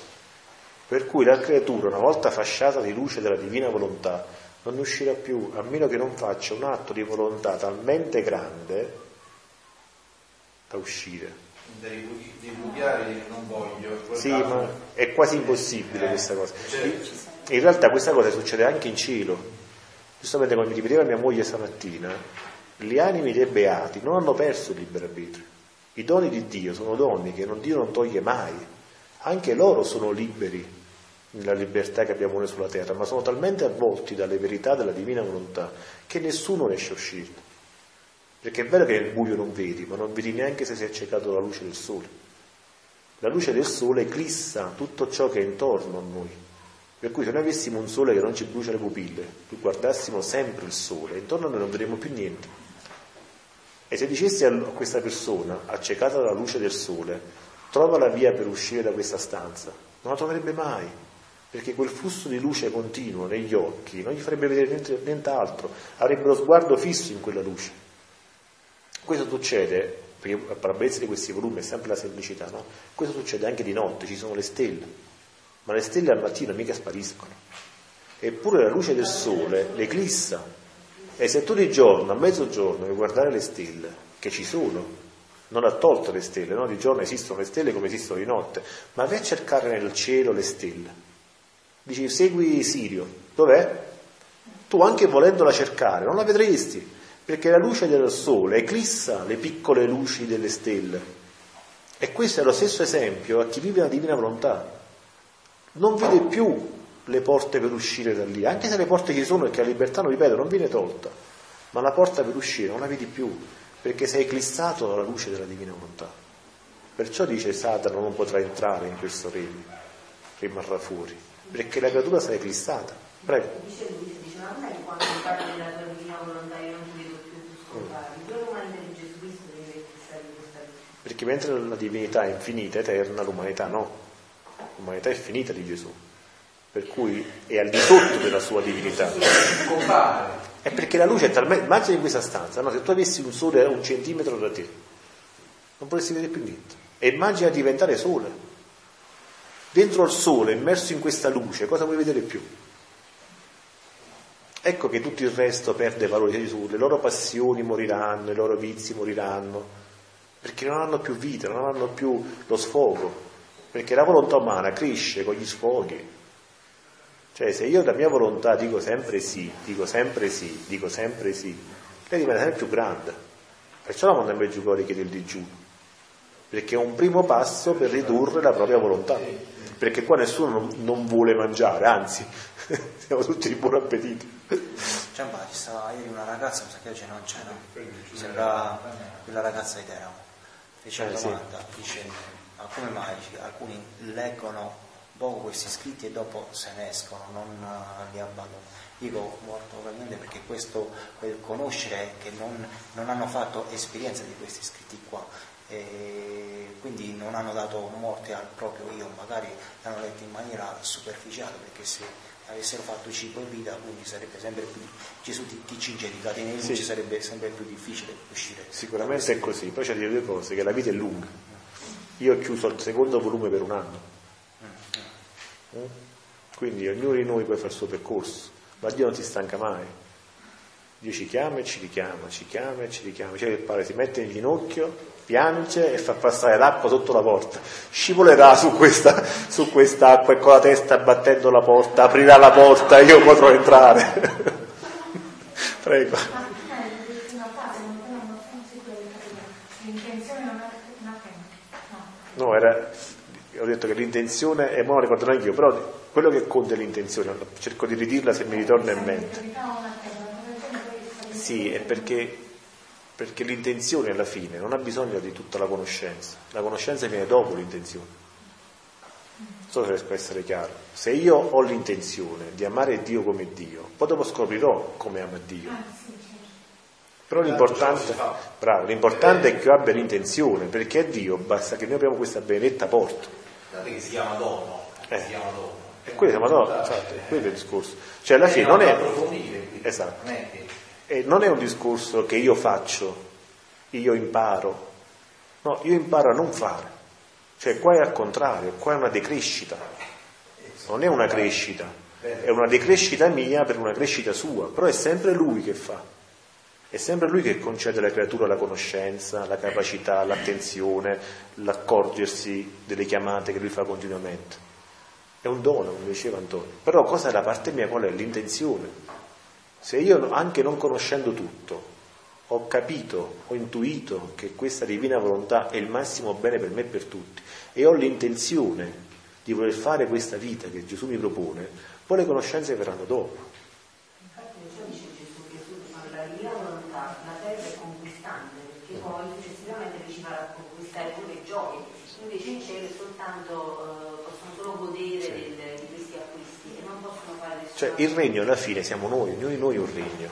per cui la creatura, una volta fasciata di luce della divina volontà, non ne uscirà più, a meno che non faccia un atto di volontà talmente grande da uscire. Da ripudiare non voglio. Sì, ma è quasi impossibile eh, questa cosa. Certo. In realtà questa cosa succede anche in cielo. Giustamente come mi ripeteva mia moglie stamattina, gli animi dei beati non hanno perso il libero arbitrio. I doni di Dio sono doni che non, Dio non toglie mai. Anche loro sono liberi nella libertà che abbiamo noi sulla terra, ma sono talmente avvolti dalle verità della divina volontà che nessuno riesce a uscirne. Perché è vero che nel buio non vedi, ma non vedi neanche se è accecato la luce del sole. La luce del sole eclissa tutto ciò che è intorno a noi. Per cui se noi avessimo un sole che non ci brucia le pupille, guardassimo sempre il sole, intorno a noi non vedremo più niente. E se dicessi a questa persona, accecata dalla luce del sole, trova la via per uscire da questa stanza, non la troverebbe mai, perché quel flusso di luce continuo negli occhi non gli farebbe vedere nient'altro, avrebbe lo sguardo fisso in quella luce. Questo succede perché la bellezza di questi volumi è sempre la semplicità, no? Questo succede anche di notte, ci sono le stelle, ma le stelle al mattino mica spariscono. Eppure la luce del sole le eclissa. E se tu di giorno, a mezzogiorno, vuoi guardare le stelle, che ci sono, non ha tolto le stelle, no? di giorno esistono le stelle come esistono di notte, ma vai a cercare nel cielo le stelle. Dici, segui Sirio, dov'è? Tu anche volendola cercare, non la vedresti, perché la luce del sole eclissa le piccole luci delle stelle. E questo è lo stesso esempio a chi vive la divina volontà. Non vede più le porte per uscire da lì, anche se le porte ci sono e che la libertà, non ripeto, non viene tolta, ma la porta per uscire non la vedi più, perché sei eclissato dalla luce della divina volontà. Perciò dice Satana non potrà entrare in questo regno, rimarrà fuori, perché la creatura sarà eclissata. Prego. Dice lui, dice, ma non è che quando mi parli della tua divina volontà io non ti vedo più tu scompari, il giorno umano di Gesù Cristo deve eclissare questa luce. Perché mentre la divinità è infinita, eterna, l'umanità no. L'umanità è finita di Gesù, per cui è al di sotto della sua divinità. Compare. È perché la luce è talmente. Immagina in questa stanza, no? se tu avessi un sole a un centimetro da te, non potresti vedere più niente. E immagina diventare sole. Dentro il sole, immerso in questa luce, cosa vuoi vedere più? Ecco che tutto il resto perde valore di Gesù, le loro passioni moriranno, i loro vizi moriranno, perché non hanno più vita, non hanno più lo sfogo, perché la volontà umana cresce con gli sfoghi. Cioè se io la mia volontà dico sempre sì, dico sempre sì, dico sempre sì, lei diventa sempre più grande. Perciò la Montagna Meggiugori chiede il digiuno, perché è un primo passo per ridurre la propria volontà, perché qua nessuno non, vuole mangiare, anzi, siamo tutti di buon appetito. Giamba, ci stava ieri una ragazza, mi sa che oggi non c'è, no? Sembra quella ragazza di Teramo. Fece una Eh, domanda, dice, ma come mai alcuni leggono poco questi scritti e dopo se ne escono, non eh, li abbandonano? Dico molto probabilmente perché questo, quel conoscere che non, non hanno fatto esperienza di questi scritti qua, e quindi non hanno dato morte al proprio io, magari l'hanno letto in maniera superficiale perché se avessero fatto cibo e vita, quindi sarebbe sempre più Gesù ti, ti cinge di catene di luce, Sì. sarebbe sempre più difficile uscire. Sicuramente è così, poi c'è da dire due cose, che la vita è lunga. Io ho chiuso il secondo volume per un anno. Mm? Quindi ognuno di noi può fare il suo percorso, ma Dio non si stanca mai. Dio ci chiama e ci richiama, ci chiama e ci richiama. Cioè il padre si mette in ginocchio, piange e fa passare l'acqua sotto la porta. Scivolerà su questa, su quest'acqua e con la testa battendo la porta, aprirà la porta e io potrò entrare. Prego. No. Era, ho detto che l'intenzione, e me lo ricordo anche io, però quello che conta è l'intenzione, cerco di ridirla se mi ritorna in mente. Sì, è perché, perché l'intenzione alla fine non ha bisogno di tutta la conoscenza, la conoscenza viene dopo l'intenzione. Non so se riesco a essere chiaro. Se io ho l'intenzione di amare Dio come Dio, poi dopo scoprirò come ama Dio. Ah, certo. Però l'importante, bravo, l'importante è che io abbia l'intenzione, perché a Dio basta che noi abbiamo questa benedetta porta. Guardate che si chiama dono. Eh. Si chiama dono. E quello siamo no, esatto, è quello il discorso. Cioè alla fine non è. Esatto. E non è un discorso che io faccio, io imparo. No, io imparo a non fare. Cioè qua è al contrario, qua è una decrescita. Non è una crescita, è una decrescita mia per una crescita sua, però è sempre lui che fa. È sempre lui che concede alla creatura la conoscenza, la capacità, l'attenzione, l'accorgersi delle chiamate che lui fa continuamente. È un dono, come diceva Antonio. Però cosa è da parte mia? Qual è? L'intenzione. Se io, anche non conoscendo tutto, ho capito, ho intuito che questa divina volontà è il massimo bene per me e per tutti, e ho l'intenzione di voler fare questa vita che Gesù mi propone, poi le conoscenze verranno dopo. Infatti perciò dice Gesù che tu alla mia volontà la terra è conquistante, perché poi successivamente ci farà conquistare pure i giochi. Invece in cielo soltanto eh, possono solo godere del- di questi acquisti e non possono fare nessuno. Cioè il regno alla fine siamo noi, ognuno di noi è un regno.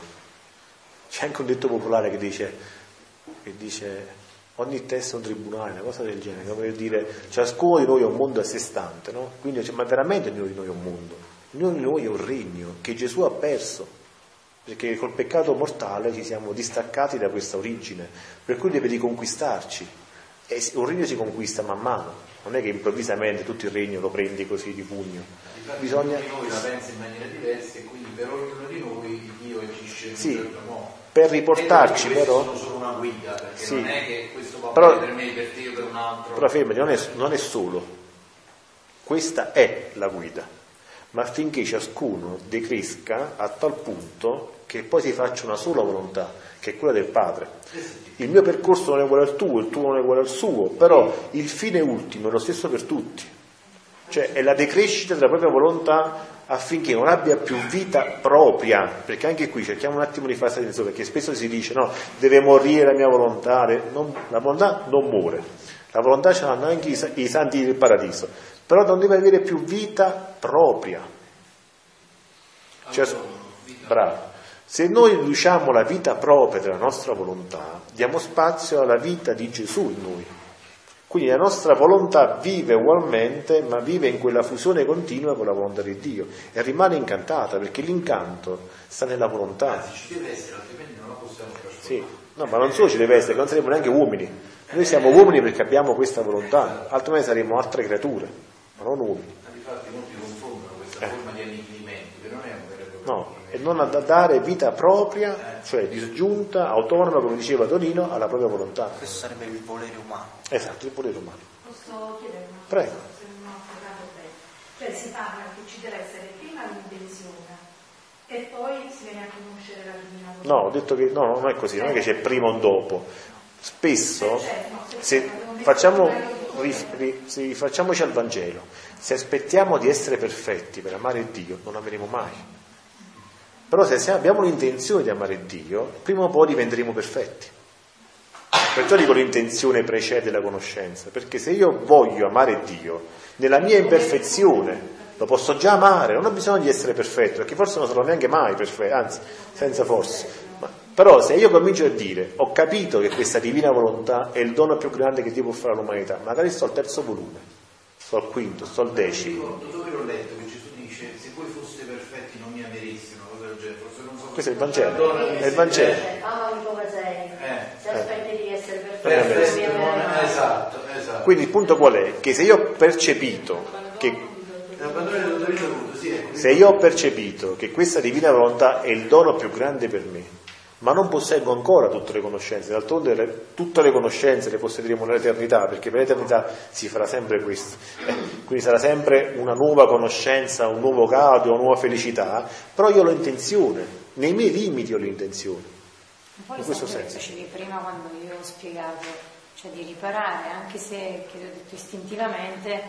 C'è anche un detto popolare che dice, che dice ogni testa è un tribunale, una cosa del genere, come dire ciascuno di noi è un mondo a sé stante, no? Quindi, cioè, ma veramente ognuno di noi è un mondo, ognuno di noi è un regno che Gesù ha perso. perché col peccato mortale ci siamo distaccati da questa origine, per cui deve riconquistarci. E un regno si conquista man mano, non è che improvvisamente tutto il regno lo prendi così di pugno. Bisogna... Ognuno di noi la pensa in maniera diversa e quindi per ognuno di noi Dio agisce in sì, un certo modo. Per riportarci però... sono solo una guida, perché sì, non è che questo va però, per me, per te o per un altro. Però fermati, non è, non è solo. Questa è la guida, ma affinché ciascuno decresca a tal punto che poi si faccia una sola volontà, che è quella del Padre. Il mio percorso non è uguale al tuo, il tuo non è uguale al suo, però il fine ultimo è lo stesso per tutti. Cioè è la decrescita della propria volontà affinché non abbia più vita propria, perché anche qui cerchiamo un attimo di fare attenzione, perché spesso si dice no, deve morire la mia volontà, non, la volontà non muore, la volontà ce l'hanno anche i, i santi del paradiso, però non deve avere più vita propria. Cioè, bravo. Se noi riduciamo la vita propria della nostra volontà, diamo spazio alla vita di Gesù in noi. Quindi la nostra volontà vive ugualmente, ma vive in quella fusione continua con la volontà di Dio e rimane incantata perché l'incanto sta nella volontà. Anzi, ci deve essere, altrimenti non la possiamo trasformare. Sì, no, ma non solo ci deve essere, non saremo neanche uomini. Noi siamo uomini perché abbiamo questa volontà, altrimenti saremmo altre creature, uomini. Infatti molti confondono questa Eh. forma di annichilimento, che non è un vero e proprio No, e non a dare vita propria, cioè disgiunta, autonoma, come diceva Tonino, alla propria volontà. Questo sarebbe il volere umano. Esatto, il volere umano. Posso chiedere una Prego. cosa? Cioè si parla che ci deve essere prima l'intenzione e poi si viene a conoscere la divina volontà. No, ho detto che no, non è così, non è che c'è prima o dopo. Spesso, se facciamo, ri- ri- se facciamoci al Vangelo, se aspettiamo di essere perfetti per amare Dio, non ameremo mai. Però se abbiamo l'intenzione di amare Dio, prima o poi diventeremo perfetti. Perciò dico l'intenzione precede la conoscenza, perché se io voglio amare Dio, nella mia imperfezione, lo posso già amare, non ho bisogno di essere perfetto, perché forse non sarò neanche mai perfetto, anzi, senza forse. Però se io comincio a dire, ho capito che questa divina volontà è il dono più grande che Dio può fare all'umanità, magari sto al terzo volume, sto al quinto, sto al decimo, dove l'ho letto che Gesù dice se voi foste perfetti non mi amereste, una cosa del genere, forse non so questo è il Vangelo, è il Vangelo. Amami come sei. Eh. Se aspetti di essere perfetto, Perfetto, non mi esatto, esatto. Quindi il punto qual è? Che se io ho percepito che ecco. Se io ho percepito che questa divina volontà è il dono più grande per me, ma non posseggo ancora tutte le conoscenze, d'altronde le- tutte le conoscenze le possederemo nell'eternità, perché per l'eternità si farà sempre questo. Eh, quindi sarà sempre una nuova conoscenza, un nuovo gaudio, una nuova felicità, però io ho l'intenzione, nei miei limiti ho l'intenzione. Poi In questo senso. dicevi prima quando io ho spiegato, cioè di riparare, anche se che ho detto istintivamente,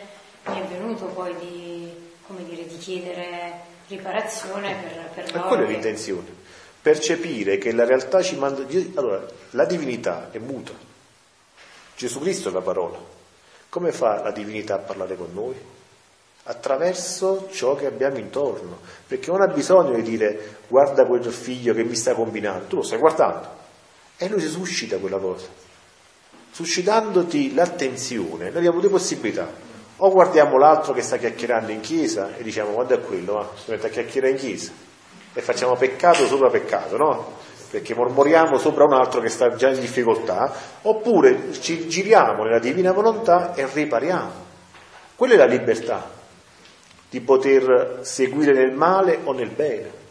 mi è venuto poi di, come dire, di chiedere riparazione per, per loro quella è l'intenzione. Percepire che la realtà ci manda. Allora, la divinità è muta. Gesù Cristo è la parola. Come fa la divinità a parlare con noi? Attraverso ciò che abbiamo intorno. Perché non ha bisogno di dire guarda quel figlio che mi sta combinando, tu lo stai guardando. E lui si suscita quella cosa. Suscitandoti l'attenzione, noi abbiamo due possibilità. O guardiamo l'altro che sta chiacchierando in chiesa e diciamo guarda quello, va, si mette a chiacchierare in chiesa e facciamo peccato sopra peccato, no? Perché mormoriamo sopra un altro che sta già in difficoltà, oppure ci giriamo nella divina volontà e ripariamo. Quella è la libertà di poter seguire nel male o nel bene.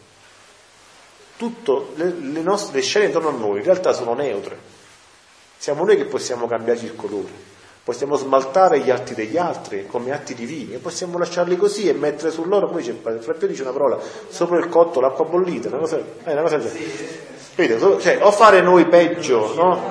Tutto, le, le nostre, le scene intorno a noi in realtà sono neutre. Siamo noi che possiamo cambiargli il colore, possiamo smaltare gli atti degli altri come atti divini e possiamo lasciarli così e mettere su loro, come dice Frappio dice una parola, sopra il cotto l'acqua bollita, una cosa, è una cosa? So- Cioè, o fare noi peggio, no?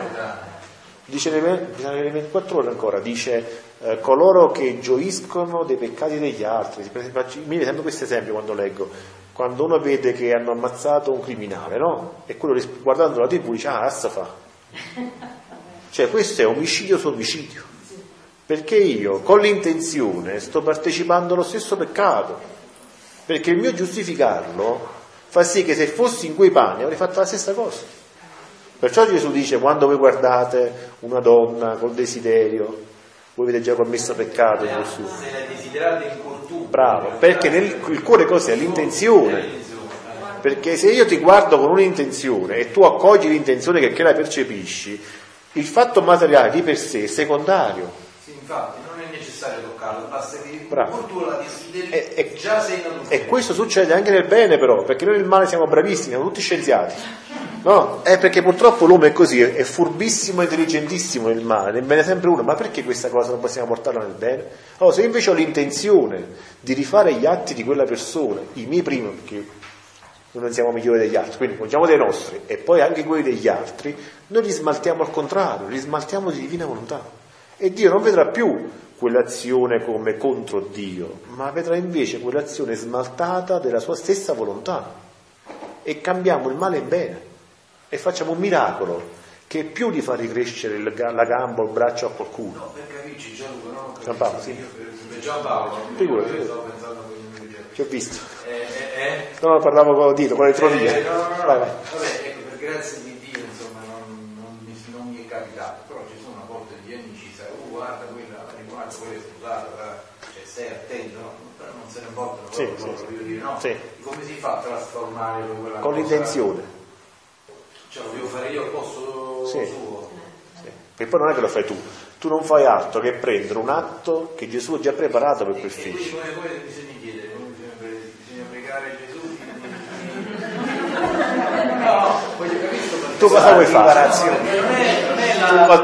Dice nelle nelle 24 ore ancora, dice eh, coloro che gioiscono dei peccati degli altri. Mi viene sempre questo esempio quando leggo, quando uno vede che hanno ammazzato un criminale, no? E quello guardando la tv dice, ah, azza fa. Cioè questo è omicidio su omicidio. Perché io con l'intenzione sto partecipando allo stesso peccato. Perché il mio giustificarlo fa sì che se fossi in quei panni avrei fatto la stessa cosa. Perciò Gesù dice quando voi guardate una donna col desiderio, voi avete già commesso peccato in vostro Se la desiderate in cuor tu. Bravo, perché nel, il cuore cos'è? L'intenzione. Perché se io ti guardo con un'intenzione e tu accogli l'intenzione che, che la percepisci, il fatto materiale di per sé è secondario. Infatti, non è necessario toccarlo, basta che Bravo. tu la desideri, E, e- già sei nato e questo succede anche nel bene però, perché noi nel male siamo bravissimi, siamo tutti scienziati. No? È perché purtroppo l'uomo è così, è furbissimo e intelligentissimo nel male, nel bene è sempre uno, ma perché questa cosa non possiamo portarla nel bene? Allora, se invece ho l'intenzione di rifare gli atti di quella persona, i miei primi, perché noi non siamo migliori degli altri, quindi facciamo dei nostri e poi anche quelli degli altri, noi li smaltiamo al contrario, li smaltiamo di divina volontà. E Dio non vedrà più quell'azione come contro Dio, ma vedrà invece quell'azione smaltata della sua stessa volontà. E cambiamo il male in bene e facciamo un miracolo che è più di far ricrescere la gamba o il braccio a qualcuno. No, per capirci Gianluca, no? Giampaolo, sì. Giampaolo, Figurati, io figurati. stavo pensando a quello che Ti ho visto. eh, eh, eh? No, parlavo con Dito, con l'elettronia. Eh, no, no, no, Vai, vai. Vabbè, ecco, per grazia di Dio, insomma, non, non mi, non mi è capitato, però ci sono a volte gli amici, sai, oh, guarda quella, guarda quella è sposata, guarda, cioè stai attento, no? Però non se ne importano Sì, sì, sì. no? Sì. Come si fa a trasformare poi quella Con cosa? l'intenzione. Cioè, lo devo fare io al posto Sì. suo. Sì. E poi non è che lo fai tu, tu non fai altro che prendere un atto che Gesù ha già preparato per quel figlio. come, come bisogna chiedere? Bisogna, pre- bisogna pregare Gesù? No, voglio capire Tu cosa vuoi fare?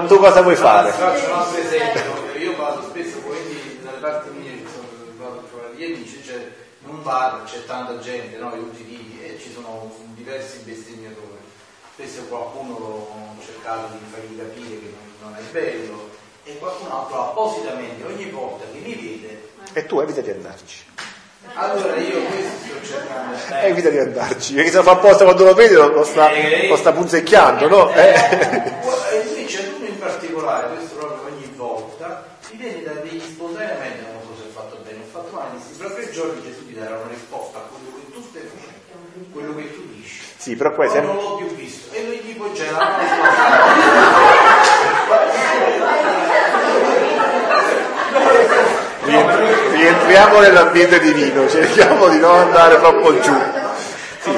Tu cosa vuoi fare? Faccio un altro esempio, io vado spesso poi dalle parti mie, insomma, vado a trovare gli amici, c'è bar c'è tanta gente, no, di tutti i tipi, e ci sono diversi bestemmiatori. Spesso qualcuno l'ho cercato di fargli capire che non, è bello, e qualcun altro appositamente ogni volta che mi vede, E tu evita di andarci. allora io questo sto cercando. eh, Evita di andarci, perché se lo fa apposta quando lo vedi lo, sta, lo sta punzecchiando, no? Eh. E invece uno in particolare, questo proprio ogni volta, ti viene da degli spontaneamente, non so se ho fatto bene, ho fatto male, dissi, fra tre giorni Gesù ti darà una risposta a quello che tu stai facendo, quello che tu dici. Sì, però poi sempre... non l'ho più visto. E lui tipo c'è la rientriamo nell'ambiente divino, cerchiamo di non andare troppo giù. Sì.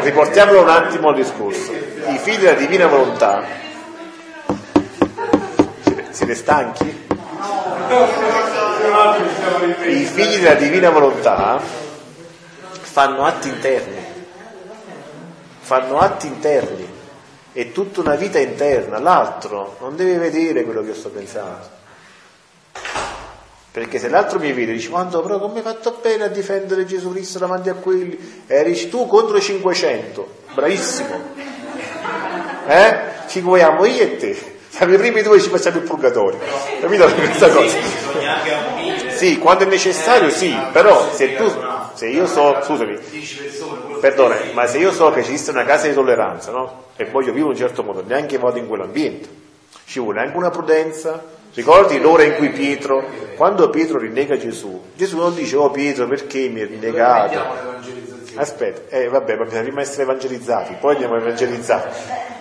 Riportiamolo un attimo al discorso. I figli della divina volontà. Siete stanchi? I figli della divina volontà fanno atti interni, fanno atti interni, è tutta una vita interna, l'altro non deve vedere quello che io sto pensando. Perché se l'altro mi vede dice quanto però come hai fatto bene a difendere Gesù Cristo davanti a quelli, eri tu contro i 500, bravissimo. Eh? Ci muoviamo io e te. Siamo i primi due ci facciamo il purgatorio. Capito questa cosa? Bisogna anche ammonire. Sì, quando è necessario sì, però se tu, se io so, scusami, 10 persone, quello perdona, ma se io so che esiste una casa di tolleranza, no? E voglio vivere in un certo modo, neanche vado in quell'ambiente. Ci vuole anche una prudenza. Ricordi l'ora in cui Pietro, quando Pietro rinnega Gesù, Gesù non dice, oh Pietro, perché mi hai rinnegato? Aspetta, eh vabbè, ma bisogna prima essere evangelizzati, poi andiamo a evangelizzare.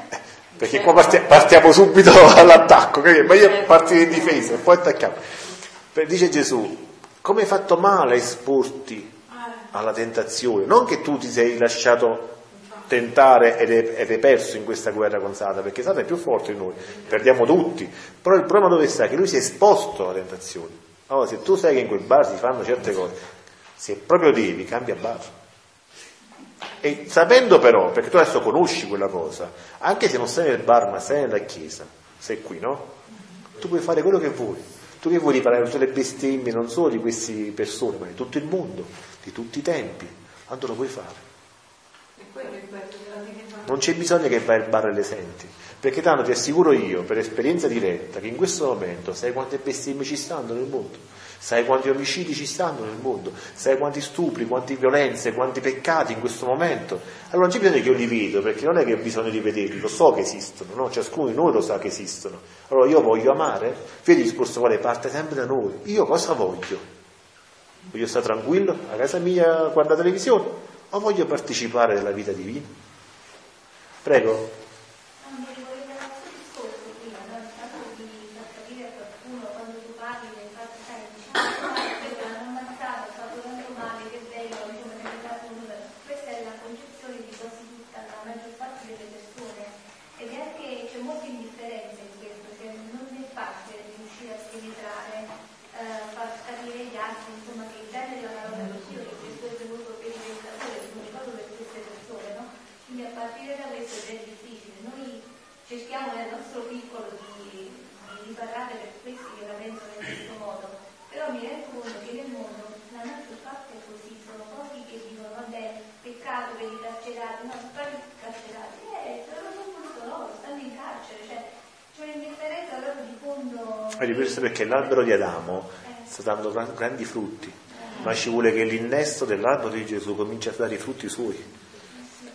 Perché qua parti- partiamo subito all'attacco, ma io parto in difesa e poi attacchiamo. Dice Gesù, come hai fatto male a esporti alla tentazione? Non che tu ti sei lasciato tentare ed hai perso in questa guerra con Satana, perché Satana è più forte di noi, perdiamo tutti. Però il problema dove sta? Che lui si è esposto alla tentazione. Allora, se tu sai che in quel bar si fanno certe cose, se proprio devi, cambia bar. E sapendo però, perché tu adesso conosci quella cosa, anche se non sei nel bar ma sei nella chiesa, sei qui, no? Tu puoi fare quello che vuoi. Tu che vuoi riparare tutte le bestemmie non solo di queste persone, ma di tutto il mondo, di tutti i tempi. Quanto lo puoi fare? Non c'è bisogno che vai al bar e le senti, perché tanto ti assicuro io, per esperienza diretta, che in questo momento sai quante bestemmie ci stanno nel mondo, sai quanti omicidi ci stanno nel mondo, sai quanti stupri, quante violenze, quanti peccati in questo momento. Allora non c'è bisogno che io li vedo, perché non è che ho bisogno di vederli, lo so che esistono, no? ciascuno di noi lo sa che esistono. Allora io voglio amare, vedi il discorso quale parte sempre da noi. Io cosa voglio? Voglio stare tranquillo a casa mia a guardare la televisione o voglio partecipare alla vita divina? Prego. Non mi rivolgo al suo discorso prima, no? il fatto di far capire a qualcuno quando tu parli del fatto, sai, diciamo, "Ah, quella l'hanno ammazzata, ha fatto tanto male, che bello, come mi ha dato un numero. Questa è la di parlare per questi che la pensano in questo modo, però mi rendo conto che nel mondo la maggior parte è così, sono pochi che dicono vabbè, peccato per i carcerati, no, quali carcerati? Eh, loro sono voluto loro, stanno in carcere, cioè c'è un'indifferenza loro di fondo. Vedi, questo perché l'albero di Adamo sta dando grandi frutti, ma ci vuole che l'innesto dell'albero di Gesù cominci a dare i frutti suoi.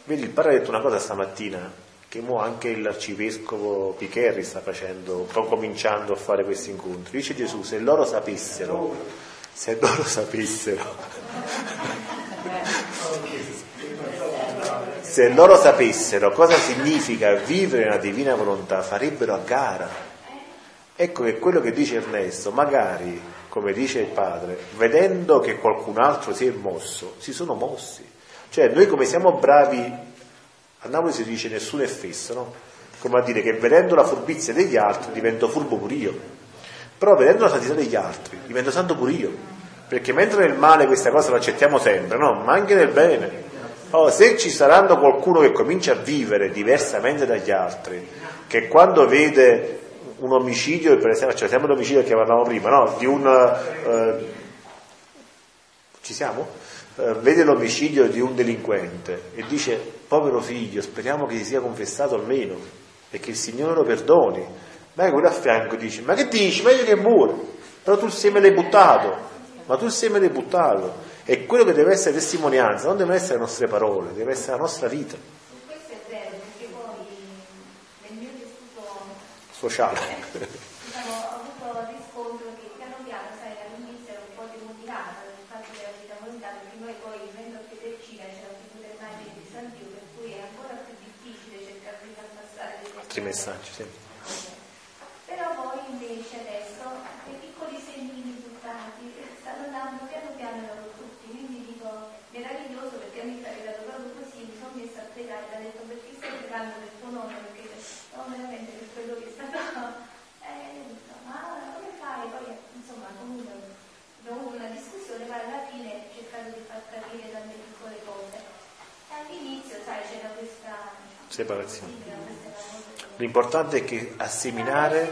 Vedi, il padre ha detto una cosa stamattina, che mo anche l'arcivescovo Picherri sta facendo, sta cominciando a fare questi incontri. Dice Gesù, se loro sapessero, se loro sapessero, se loro sapessero cosa significa vivere una divina volontà, farebbero a gara. Ecco che quello che dice Ernesto, magari, come dice il padre, vedendo che qualcun altro si è mosso, si sono mossi. Cioè noi come siamo bravi a Napoli si dice nessuno è fesso, no? Come a dire che vedendo la furbizia degli altri divento furbo pure io. Però vedendo la santità degli altri divento santo pure io. Perché mentre nel male questa cosa la accettiamo sempre, no? Ma anche nel bene. Oh, se ci saranno qualcuno che comincia a vivere diversamente dagli altri, che quando vede un omicidio, per esempio, cioè sempre l'omicidio che parlavamo prima, no? Di un... Eh, ci siamo? Eh, vede l'omicidio di un delinquente e dice povero figlio speriamo che si sia confessato almeno e che il Signore lo perdoni. Ma quello a fianco dice ma che dici? Meglio che muore però tu il seme l'hai buttato. Ma tu il seme l'hai buttato. E quello che deve essere testimonianza non devono essere le nostre parole deve essere la nostra vita. Questo è vero perché poi nel mio tessuto sociale altri messaggi. Sì. Però poi invece adesso quei piccoli segni risultati stanno andando piano piano da tutti, quindi dico meraviglioso perché a me è capitato proprio così, mi sono messa a pregare, ha detto perché stai pregando per tuo nome, perché no, veramente per quello che sta facendo. Eh, ma come fai? Poi insomma comunque abbiamo avuto una discussione, ma alla fine ho cercato di far capire tante piccole cose. E all'inizio, sai, c'era questa separazione. L'importante è che a seminare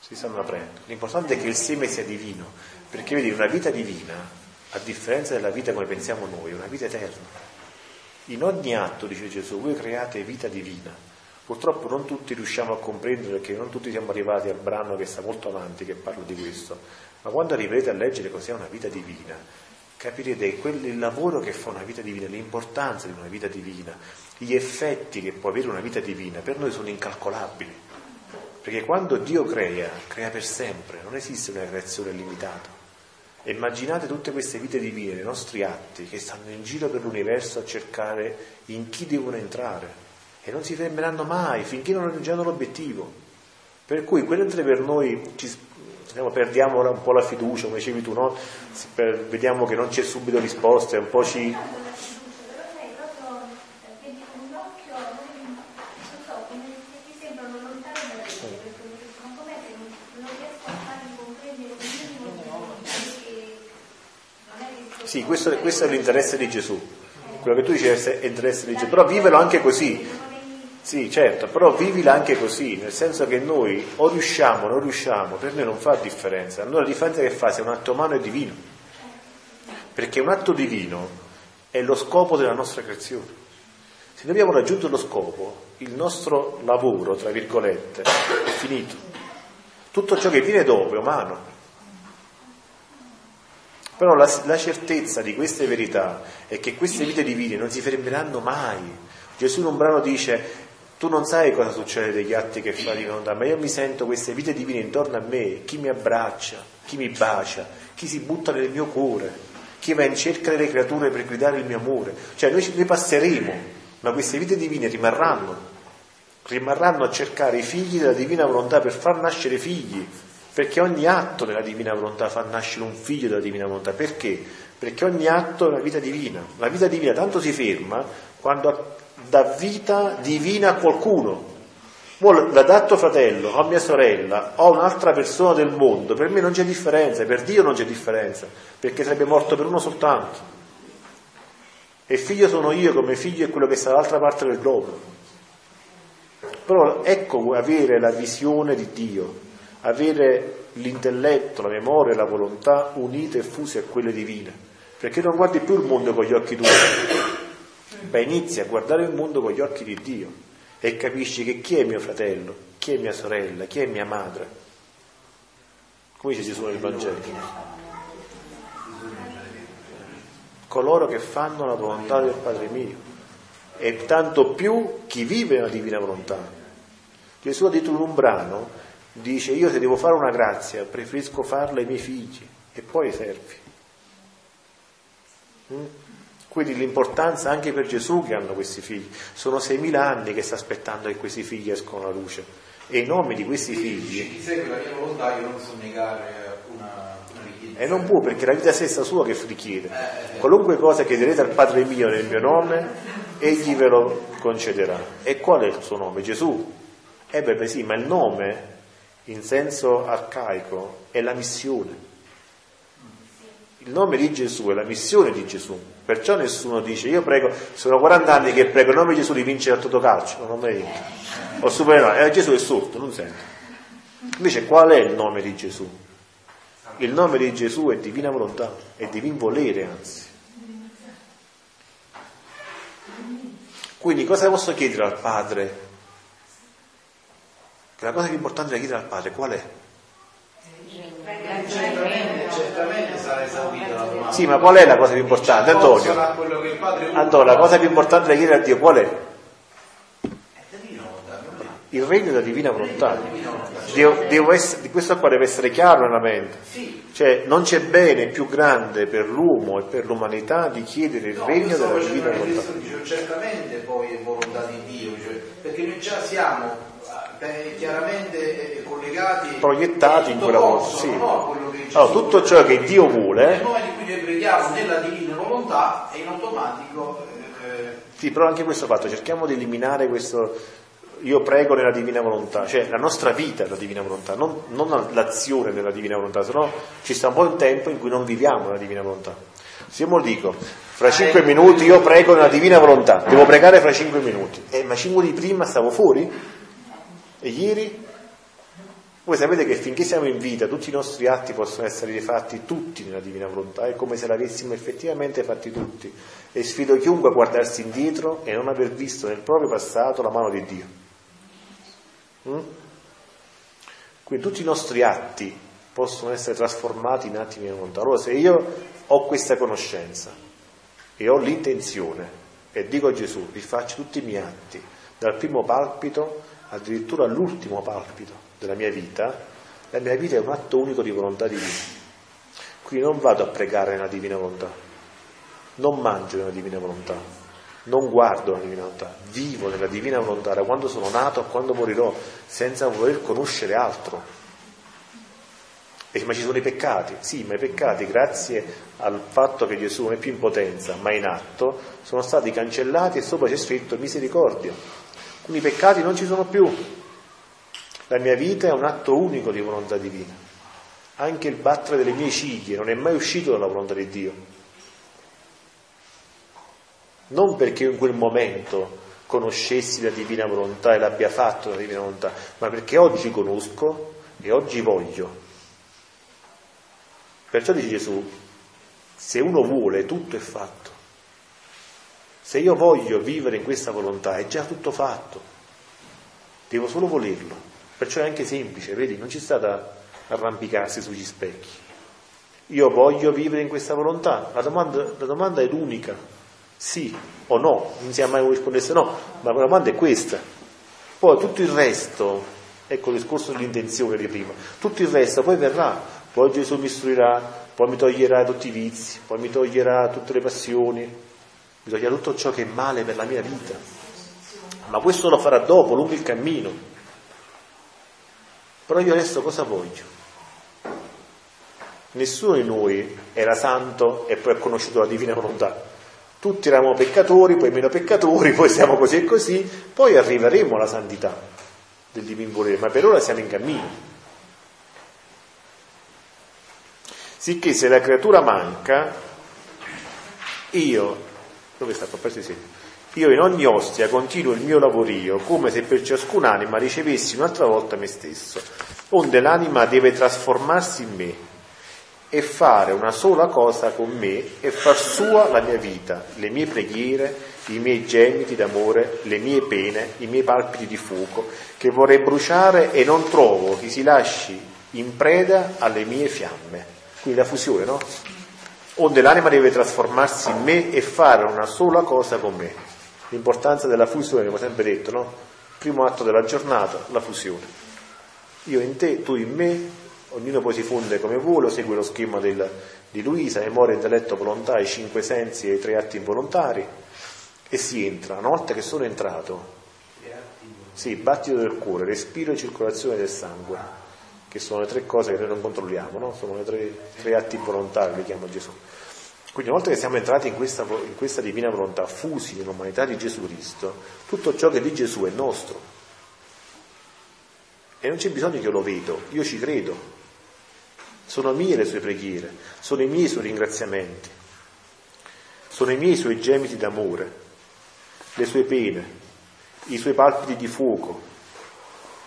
si stanno aprendo. L'importante è che il seme sia divino, perché vedi, una vita divina, a differenza della vita come pensiamo noi, è una vita eterna. In ogni atto, dice Gesù, voi create vita divina. Purtroppo non tutti riusciamo a comprendere perché non tutti siamo arrivati al brano che sta molto avanti, che parla di questo, ma quando arriverete a leggere cos'è una vita divina, capirete il lavoro che fa una vita divina, l'importanza di una vita divina, gli effetti che può avere una vita divina, per noi sono incalcolabili. Perché quando Dio crea, crea per sempre, non esiste una creazione limitata. Immaginate tutte queste vite divine, i nostri atti, che stanno in giro per l'universo a cercare in chi devono entrare. E non si fermeranno mai finché non raggiungeranno l'obiettivo. Per cui quello per noi ci, diciamo, perdiamo un po' la fiducia, come dicevi tu, no? vediamo che non c'è subito risposta, un po' ci... Sì, questo, questo, è l'interesse di Gesù. Quello che tu dici è l'interesse di Gesù, però vivelo anche così. Sì, certo, però vivila anche così, nel senso che noi o riusciamo o non riusciamo, per noi non fa differenza. Allora la differenza che fa se un atto umano è divino. Perché un atto divino è lo scopo della nostra creazione. Se noi abbiamo raggiunto lo scopo, il nostro lavoro, tra virgolette, è finito. Tutto ciò che viene dopo è umano. Però la, la certezza di queste verità è che queste vite divine non si fermeranno mai. Gesù in un brano dice tu non sai cosa succede degli atti che fa di volontà, ma io mi sento queste vite divine intorno a me, chi mi abbraccia, chi mi bacia, chi si butta nel mio cuore, chi va in cerca delle creature per gridare il mio amore. Cioè noi, noi passeremo, ma queste vite divine rimarranno, rimarranno a cercare i figli della divina volontà per far nascere figli, perché ogni atto della divina volontà fa nascere un figlio della divina volontà. Perché? Perché ogni atto è una vita divina. La vita divina tanto si ferma quando dà vita divina a qualcuno. La dà a tuo fratello, a mia sorella, o un'altra persona del mondo, per me non c'è differenza, per Dio non c'è differenza, perché sarebbe morto per uno soltanto. E figlio sono io come figlio è quello che sta dall'altra parte del globo. Però ecco avere la visione di Dio, avere l'intelletto, la memoria la volontà unite e fuse a quelle divine. Perché non guardi più il mondo con gli occhi tuoi, ma inizi a guardare il mondo con gli occhi di Dio e capisci che chi è mio fratello, chi è mia sorella, chi è mia madre. Come dice Gesù nel Vangelo? coloro che fanno la volontà del Padre mio e tanto più chi vive la divina volontà. Gesù ha detto in un brano, dice io se devo fare una grazia preferisco farla ai miei figli e poi ai servi. Mm? Quindi l'importanza anche per Gesù che hanno questi figli. Sono 6.000 anni che sta aspettando che questi figli escono alla luce e i nomi di questi figli... Chi segue la mia volontà io non so negare e non può perché è la vita stessa sua che richiede. Qualunque cosa chiederete al Padre mio nel mio nome, egli ve lo concederà. E qual è il suo nome? Gesù. Eh beh, beh sì, ma il nome in senso arcaico è la missione. Il nome di Gesù è la missione di Gesù. Perciò nessuno dice, io prego, sono 40 anni che prego il nome di Gesù di vincere a Totocalcio, non mai vinto. Ho superato, eh, Gesù è sotto, non sente. Invece qual è il nome di Gesù? Il nome di Gesù è divina volontà, è divin volere anzi. Quindi cosa posso chiedere al Padre? La cosa più importante da chiedere al Padre qual è? Certamente, sarà esaurita la domanda. Sì, ma qual è la cosa più importante? Antonio, Antonio, la cosa più importante da chiedere a Dio qual è? Il regno della divina volontà. Devo, devo essere, questo qua deve essere chiaro nella mente. Cioè, non c'è bene più grande per l'uomo e per l'umanità di chiedere il no, regno della divina volontà. Certamente poi è volontà di Dio, cioè, perché noi già siamo eh, chiaramente collegati, proiettati in quella volontà. Sì. No, allora, tutto ciò che Dio vuole. Nel momento in cui noi preghiamo nella divina volontà, è in automatico. Eh, sì, però anche questo fatto, cerchiamo di eliminare questo io prego nella divina volontà, cioè la nostra vita è la divina volontà, non, non l'azione nella divina volontà, se no ci sta un po' di tempo in cui non viviamo nella divina volontà. Se io me lo dico, fra cinque minuti io prego nella divina volontà, devo pregare fra cinque minuti, eh, ma cinque minuti prima stavo fuori? E ieri? Voi sapete che finché siamo in vita tutti i nostri atti possono essere rifatti tutti nella divina volontà, è come se l'avessimo effettivamente fatti tutti. E sfido chiunque a guardarsi indietro e non aver visto nel proprio passato la mano di Dio. Mm? Quindi tutti i nostri atti possono essere trasformati in atti di volontà. Allora se io ho questa conoscenza e ho l'intenzione e dico a Gesù, rifaccio tutti i miei atti, dal primo palpito addirittura all'ultimo palpito della mia vita, la mia vita è un atto unico di volontà divina. Quindi non vado a pregare nella divina volontà, non mangio nella divina volontà, non guardo la divina volontà, vivo nella divina volontà da quando sono nato a quando morirò, senza voler conoscere altro. E, ma ci sono i peccati, sì, ma i peccati, grazie al fatto che Gesù non è più in potenza, ma in atto, sono stati cancellati e sopra c'è scritto misericordia. Quindi i peccati non ci sono più. La mia vita è un atto unico di volontà divina. Anche il battere delle mie ciglia non è mai uscito dalla volontà di Dio non perché in quel momento conoscessi la divina volontà e l'abbia fatto la divina volontà, ma perché oggi conosco e oggi voglio. Perciò dice Gesù, se uno vuole tutto è fatto. Se io voglio vivere in questa volontà è già tutto fatto, devo solo volerlo. Perciò è anche semplice, vedi, non ci sta da arrampicarsi sugli specchi. Io voglio vivere in questa volontà, la domanda, la domanda è l'unica, sì o no, non sia mai rispondesse no, ma la domanda è questa. Poi tutto il resto, ecco il discorso dell'intenzione di prima, tutto il resto poi verrà, poi Gesù mi istruirà, poi mi toglierà tutti i vizi, poi mi toglierà tutte le passioni, mi toglierà tutto ciò che è male per la mia vita. Ma questo lo farà dopo, lungo il cammino. Però io adesso cosa voglio? Nessuno di noi era santo e poi ha conosciuto la divina volontà tutti eravamo peccatori, poi meno peccatori, poi siamo così e così, poi arriveremo alla santità del divin volere, ma per ora siamo in cammino. Sicché se la creatura manca, io dove sta? Il segno. Io in ogni ostia continuo il mio lavorio, come se per ciascun'anima ricevessi un'altra volta me stesso, onde l'anima deve trasformarsi in me e fare una sola cosa con me e far sua la mia vita, le mie preghiere, i miei gemiti d'amore, le mie pene, i miei palpiti di fuoco, che vorrei bruciare e non trovo chi si lasci in preda alle mie fiamme. Quindi la fusione, no? Onde l'anima deve trasformarsi in me e fare una sola cosa con me. L'importanza della fusione, come sempre detto, no? Primo atto della giornata, la fusione. Io in te, tu in me, ognuno poi si fonde come vuole, segue lo schema del, di Luisa, memoria, intelletto, volontà, i cinque sensi e i tre atti involontari, e si entra. Una volta che sono entrato, sì, battito del cuore, respiro e circolazione del sangue, che sono le tre cose che noi non controlliamo, no? sono i tre, tre, atti volontari, li chiama Gesù. Quindi una volta che siamo entrati in questa, in questa divina volontà, fusi nell'umanità di Gesù Cristo, tutto ciò che di Gesù è nostro. E non c'è bisogno che io lo vedo, io ci credo. Sono mie le sue preghiere, sono i miei suoi ringraziamenti, sono i miei suoi gemiti d'amore le sue pene, i suoi palpiti di fuoco.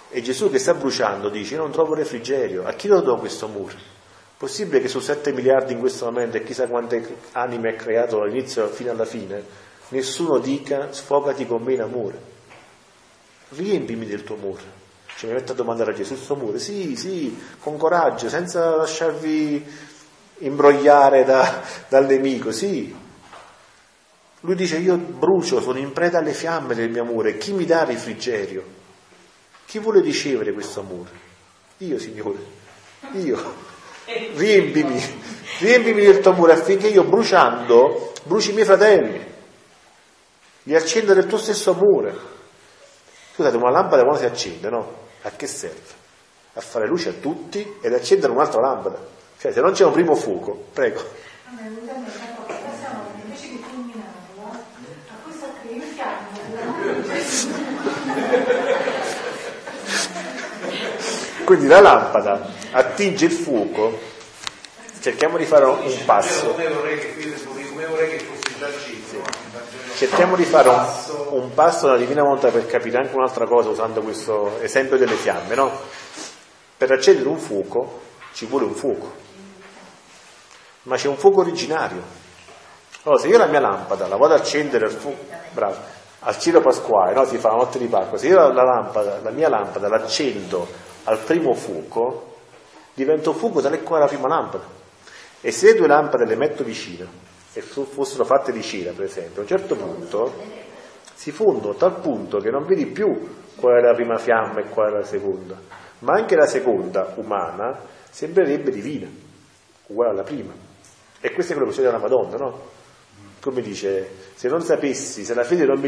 E Gesù che sta bruciando dice, io non trovo refrigerio, a chi lo do questo muro? Possibile che su 7 miliardi in questo momento e chissà quante anime ha creato dall'inizio fino alla fine, nessuno dica sfogati con me in amore. Riempimi del tuo amore. Cioè mi metto a domandare a Gesù il suo amore? Sì, sì, con coraggio, senza lasciarvi imbrogliare da, dal nemico, sì, lui dice io brucio, sono in preda alle fiamme del mio amore, chi mi dà refrigerio? Chi vuole ricevere questo amore? Io, Signore, io. Riempimi, riempimi del tuo amore affinché io bruciando bruci i miei fratelli, li accenda del tuo stesso amore. Scusate, una lampada quando si accende, no? A che serve? A fare luce a tutti ed accendere un'altra lampada. Cioè, se non c'è un primo fuoco, prego. Quindi la lampada attinge il fuoco, cerchiamo di fare un passo. Cerchiamo di fare un, un passo dalla Divina Volontà per capire anche un'altra cosa usando questo esempio delle fiamme, no? Per accendere un fuoco ci vuole un fuoco, ma c'è un fuoco originario. Allora, se io la mia lampada la vado ad accendere al fuoco, bravo, al cielo pasquale, no? si fa la notte di Pasqua, se io la, lampada, la mia lampada l'accendo al primo fuoco, diventa un fuoco tale quale la prima lampada. E se le due lampade le metto vicino, e fossero fatte di cera, per esempio, a un certo punto si fondono tal punto che non vedi più qual è la prima fiamma e qual è la seconda, ma anche la seconda, umana, sembrerebbe divina, uguale alla prima. E questo è quello che succede alla Madonna, no? Come dice, se non sapessi, se la fede non mi